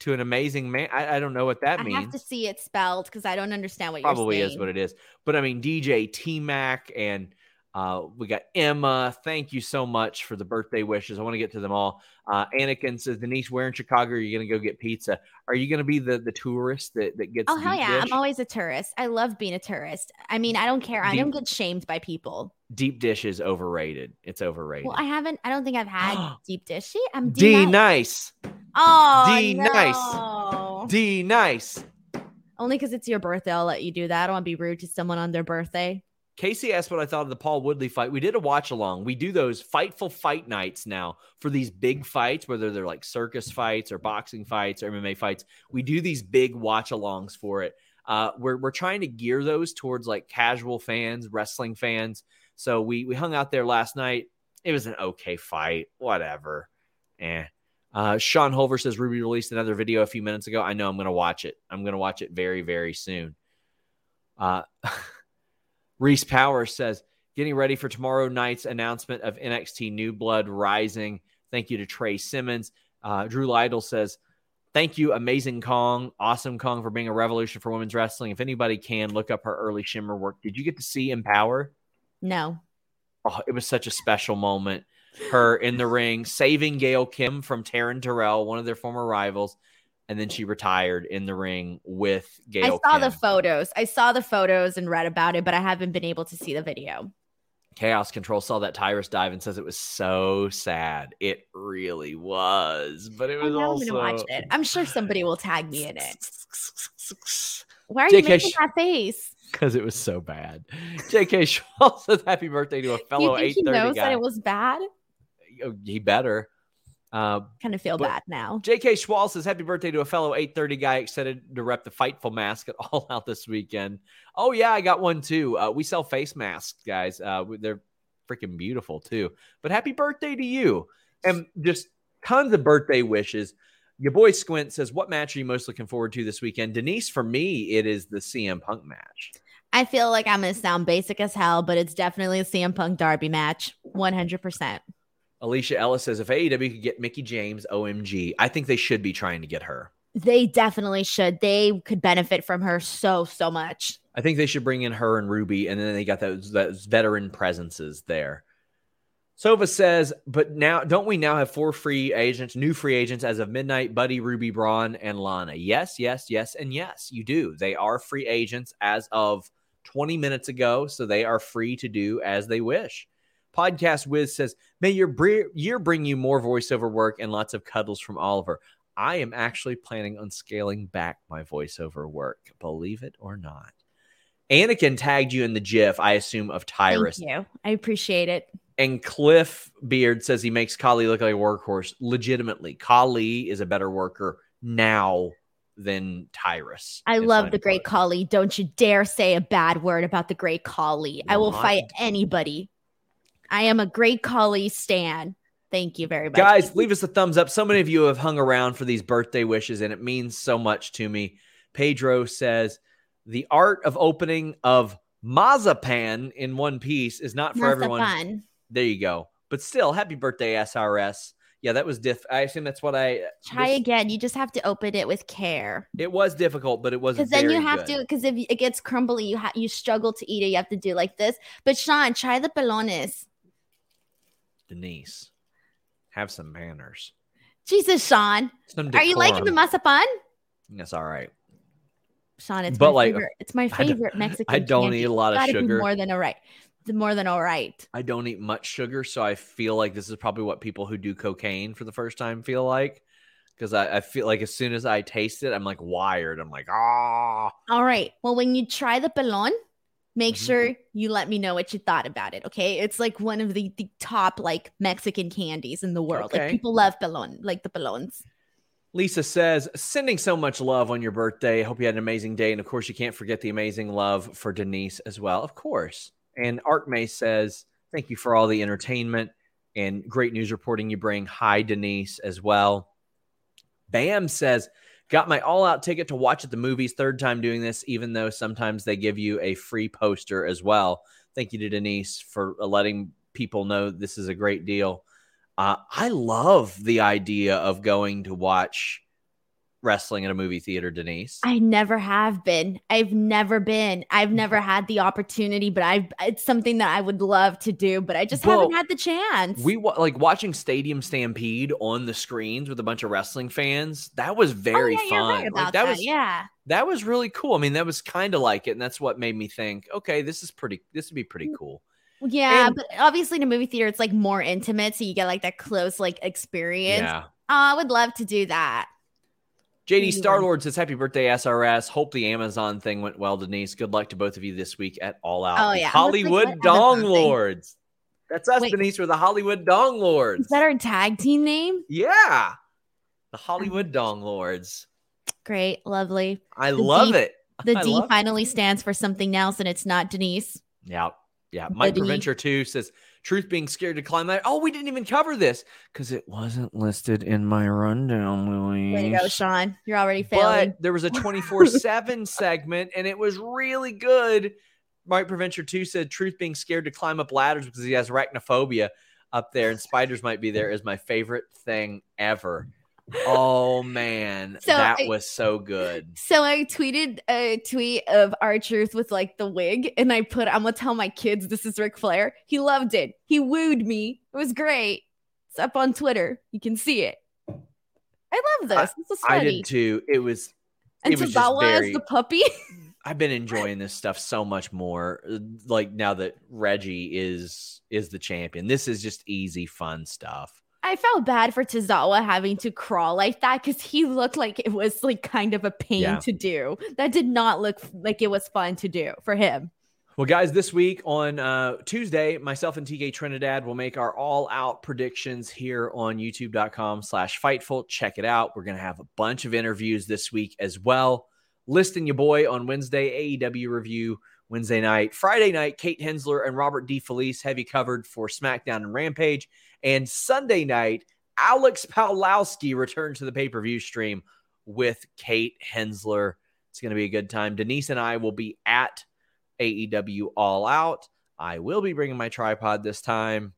to an amazing man. I, I don't know what that I means. have to see it spelled because I don't understand what Probably is what it is. But I mean, DJ T Mac and uh, we got Emma. Thank you so much for the birthday wishes. I want to get to them all. Uh, Anakin says, Denise, where in Chicago are you going to go get pizza? Are you going to be the the tourist that, that gets Oh hell yeah! dish? I'm always a tourist. I love being a tourist. I mean, I don't care. I don't get shamed by people. deep dish is overrated. It's overrated. Well, I haven't. I don't think I've had <gasps> deep dish. See, I'm D D. nice. Oh, D nice. D nice. Only because it's your birthday, I'll let you do that. I don't want to be rude to someone on their birthday. Casey asked what I thought of the Paul Woodley fight. We did a watch along. We do those fightful fight nights now for these big fights, whether they're like circus fights or boxing fights or MMA fights. We do these big watch alongs for it. Uh, we're we're trying to gear those towards like casual fans, wrestling fans. So we we hung out there last night. It was an okay fight, whatever. Eh. Uh, Sean Holver says Ruby released another video a few minutes ago. I know I'm going to watch it. I'm going to watch it very very soon. Uh, <laughs> Reese Powers says, getting ready for tomorrow night's announcement of NXT New Blood Rising. Thank you to Trey Simmons. Uh, Drew Lytle says, Thank you, Amazing Kong, Awesome Kong, for being a revolution for women's wrestling. If anybody can, look up her early Shimmer work. Did you get to see Empower? No. Oh, it was such a special moment. Her in the ring, saving Gail Kim from Taryn Terrell, one of their former rivals. And then she retired in the ring with Gail I saw Kim. the photos. I saw the photos and read about it, but I haven't been able to see the video. Chaos Control saw that Tyrus dive and says it was so sad. It really was, but it was now also. I'm gonna watch it. I'm sure somebody will tag me in it. <laughs> Why are you making Sh- that face? Because it was so bad. J.K. Schwal says happy birthday to a Do you fellow think he 830 knows guy. that it was bad? Oh, he better. Uh, Kind of feel bad now. J.K. Schwal says happy birthday to a fellow 830 guy excited to rep the Fightful mask at <laughs> All Out this weekend. Oh, yeah, I got one too. Uh, we sell face masks, guys. Uh, they're freaking beautiful too. But happy birthday to you. And just tons of birthday wishes. Your boy Squint says, What match are you most looking forward to this weekend? Denise, for me, it is the CM Punk match. I feel like I'm gonna sound basic as hell, but it's definitely a CM Punk Darby match. 100%. Alicia Ellis says, If AEW could get Mickie James, OMG, I think they should be trying to get her. They definitely should. They could benefit from her so, so much. I think they should bring in her and Ruby, and then they got those, those veteran presences there. Sova says, but now don't we now have four free agents, new free agents as of midnight? Buddy, Ruby, Braun, and Lana. Yes, yes, yes, and yes, you do. They are free agents as of 20 minutes ago, so they are free to do as they wish. Podcast Wiz says, May your br- year bring you more voiceover work and lots of cuddles from Oliver. I am actually planning on scaling back my voiceover work, believe it or not. Anakin tagged you in the GIF, I assume, of Tyrus. Thank you. I appreciate it. And Cliff Beard says he makes Khali look like a workhorse. Legitimately, Khali is a better worker now than Tyrus. I love the great. Khali. Don't you dare say a bad word about the great Khali. I will fight anybody. I am a great Khali stan. Thank you very much. Guys, leave us a thumbs up. So many of you have hung around for these birthday wishes, and it means so much to me. Pedro says the art of opening of Mazapan in one piece is not for so everyone. There you go. But still, happy birthday, SRS. Yeah, that was diff. I assume that's what I uh, Try this- again. You just have to open it with care. It was difficult, but it was Because then you have good. to, because if it gets crumbly, you ha- you struggle to eat it. You have to do like this. But Sean, try the pelones. Denise, have some manners. Jesus, Sean, are you liking the mazapan? That's all right. Sean, it's But, my like, favorite. It's my favorite Mexican. I don't candy. eat a lot of sugar. More than all right. More than all right. I don't eat much sugar, so I feel like this is probably what people who do cocaine for the first time feel like. because I, I feel like as soon as I taste it, I'm like wired. I'm like, ah. All right. Well, when you try the pelon, make Mhm. sure you let me know what you thought about it. Okay. It's like one of the, the top like Mexican candies in the world. Okay. Like people love pelon, like the pelons. Lisa says, sending so much love on your birthday. Hope you had an amazing day. And of course, you can't forget the amazing love for Denise as well. Of course. And Art May says, thank you for all the entertainment and great news reporting you bring. Hi, Denise, as well. Bam says, got my all out ticket to watch at the movies. Third time doing this, even though sometimes they give you a free poster as well. Thank you to Denise for letting people know this is a great deal. Uh, I love the idea of going to watch wrestling at a movie theater, Denise. I never have been. I've never been. I've mm-hmm. never had the opportunity, but I've it's something that I would love to do, but I just Well, haven't had the chance. we like watching Stadium Stampede on the screens with a bunch of wrestling fans. That was Oh, very yeah, fun. right Like, that that. was yeah. that was really cool. I mean, that was kind of like it, and that's what made me think, okay, this is pretty. This would be pretty mm, cool. Yeah, And- but obviously in a movie theater, it's like more intimate, so you get like that close like experience. Yeah. Oh, I would love to do that. JD you Star want. Lord says, "Happy birthday, SRS. Hope the Amazon thing went well, Denise. Good luck to both of you this week at All Out. Oh, yeah. Like, Hollywood Dong Amazon thing? Lords. That's us, Wait. Denise. We're the Hollywood Dong Lords. Is that our tag team name? yeah, the oh. Hollywood Dong Lords. Great, lovely. I The love D- it. The <laughs> I D love it. finally stands for something else, and it's not Denise. Yeah. Yeah. Mike D. Preventure 2 says, Truth being scared to climb that. Oh, we didn't even cover this because it wasn't listed in my rundown, Louise. Way to go, Sean. You're already failing. But there was a <laughs> 24 7 segment and it was really good. Mike Preventure 2 said, Truth being scared to climb up ladders because he has arachnophobia up there and spiders might be there is my favorite thing ever. Oh, man. <laughs> So that I- was so good. So I tweeted a tweet of R-Truth with like the wig, and I put, I'm gonna tell my kids this is Ric Flair. He loved it. He wooed me. It was great. It's up on Twitter. You can see it. I love this. this is I did too. It was and it was very- as the puppy. <laughs> I've been enjoying this stuff so much more. Like now that Reggie is is the champion, this is just easy, fun stuff. I felt bad for Tozawa having to crawl like that because he looked like it was like kind of a pain Yeah. to do. That did not look like it was fun to do for him. Well, guys, this week on uh, Tuesday, myself and TK Trinidad will make our all-out predictions here on YouTube.com/slash Fightful. Check it out. We're gonna have a bunch of interviews this week as well. Listing your boy on Wednesday, AEW review Wednesday night, Friday night, Kate Hensler and Robert DeFelice heavy covered for SmackDown and Rampage, and Sunday night, Alex Pawlowski returned to the pay-per-view stream with Kate Hensler. It's going to be a good time. Denise and I will be at AEW All Out. I will be bringing my tripod this time.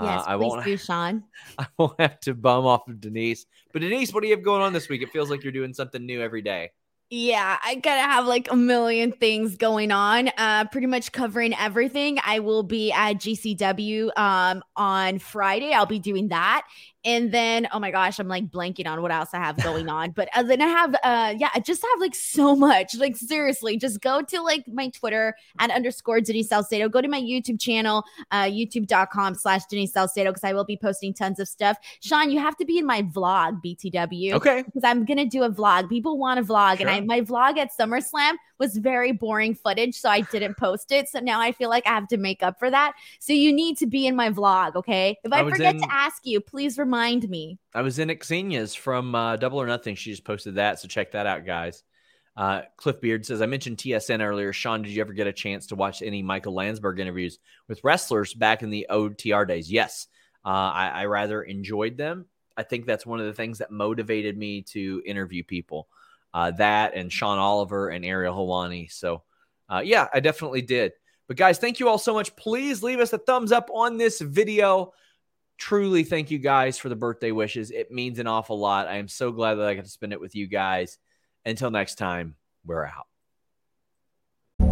Yes, uh, I won't. do, <laughs> Sean. I won't have to bum off of Denise. But Denise, what do you have going on this week? It feels like you're doing something new every day. Yeah, I gotta have like a million things going on. Uh, pretty much covering everything. I will be at GCW um on Friday. I'll be doing that, and then oh my gosh, I'm like blanking on what else I have going on. But uh, then I have uh yeah, I just have like so much. Like seriously, just go to like my Twitter at underscore Denise Salcedo. Go to my YouTube channel, uh youtube.com slash Denise Salcedo because I will be posting tons of stuff. Sean, you have to be in my vlog, BTW Okay. because I'm gonna do a vlog. People want a vlog, and I Sure. my vlog at SummerSlam was very boring footage, so I didn't post it. So now I feel like I have to make up for that. So you need to be in my vlog, okay? If I I, forget in- to ask you, please remind me. I was in Xenia's from uh, Double or Nothing. She just posted that. So check that out, guys. Uh, Cliff Beard says, I mentioned TSN earlier. Sean, did you ever get a chance to watch any Michael Landsberg interviews with wrestlers back in the OTR days? Yes. Uh, I, I rather enjoyed them. I think that's one of the things that motivated me to interview people. Uh, that and Sean Oliver and Ariel Helwani. So, uh, yeah, I definitely did. But guys, thank you all so much. Please leave us a thumbs up on this video truly thank you guys for the birthday wishes. It means an awful lot. I am so glad that I got to spend it with you guys. Until next time, we're out.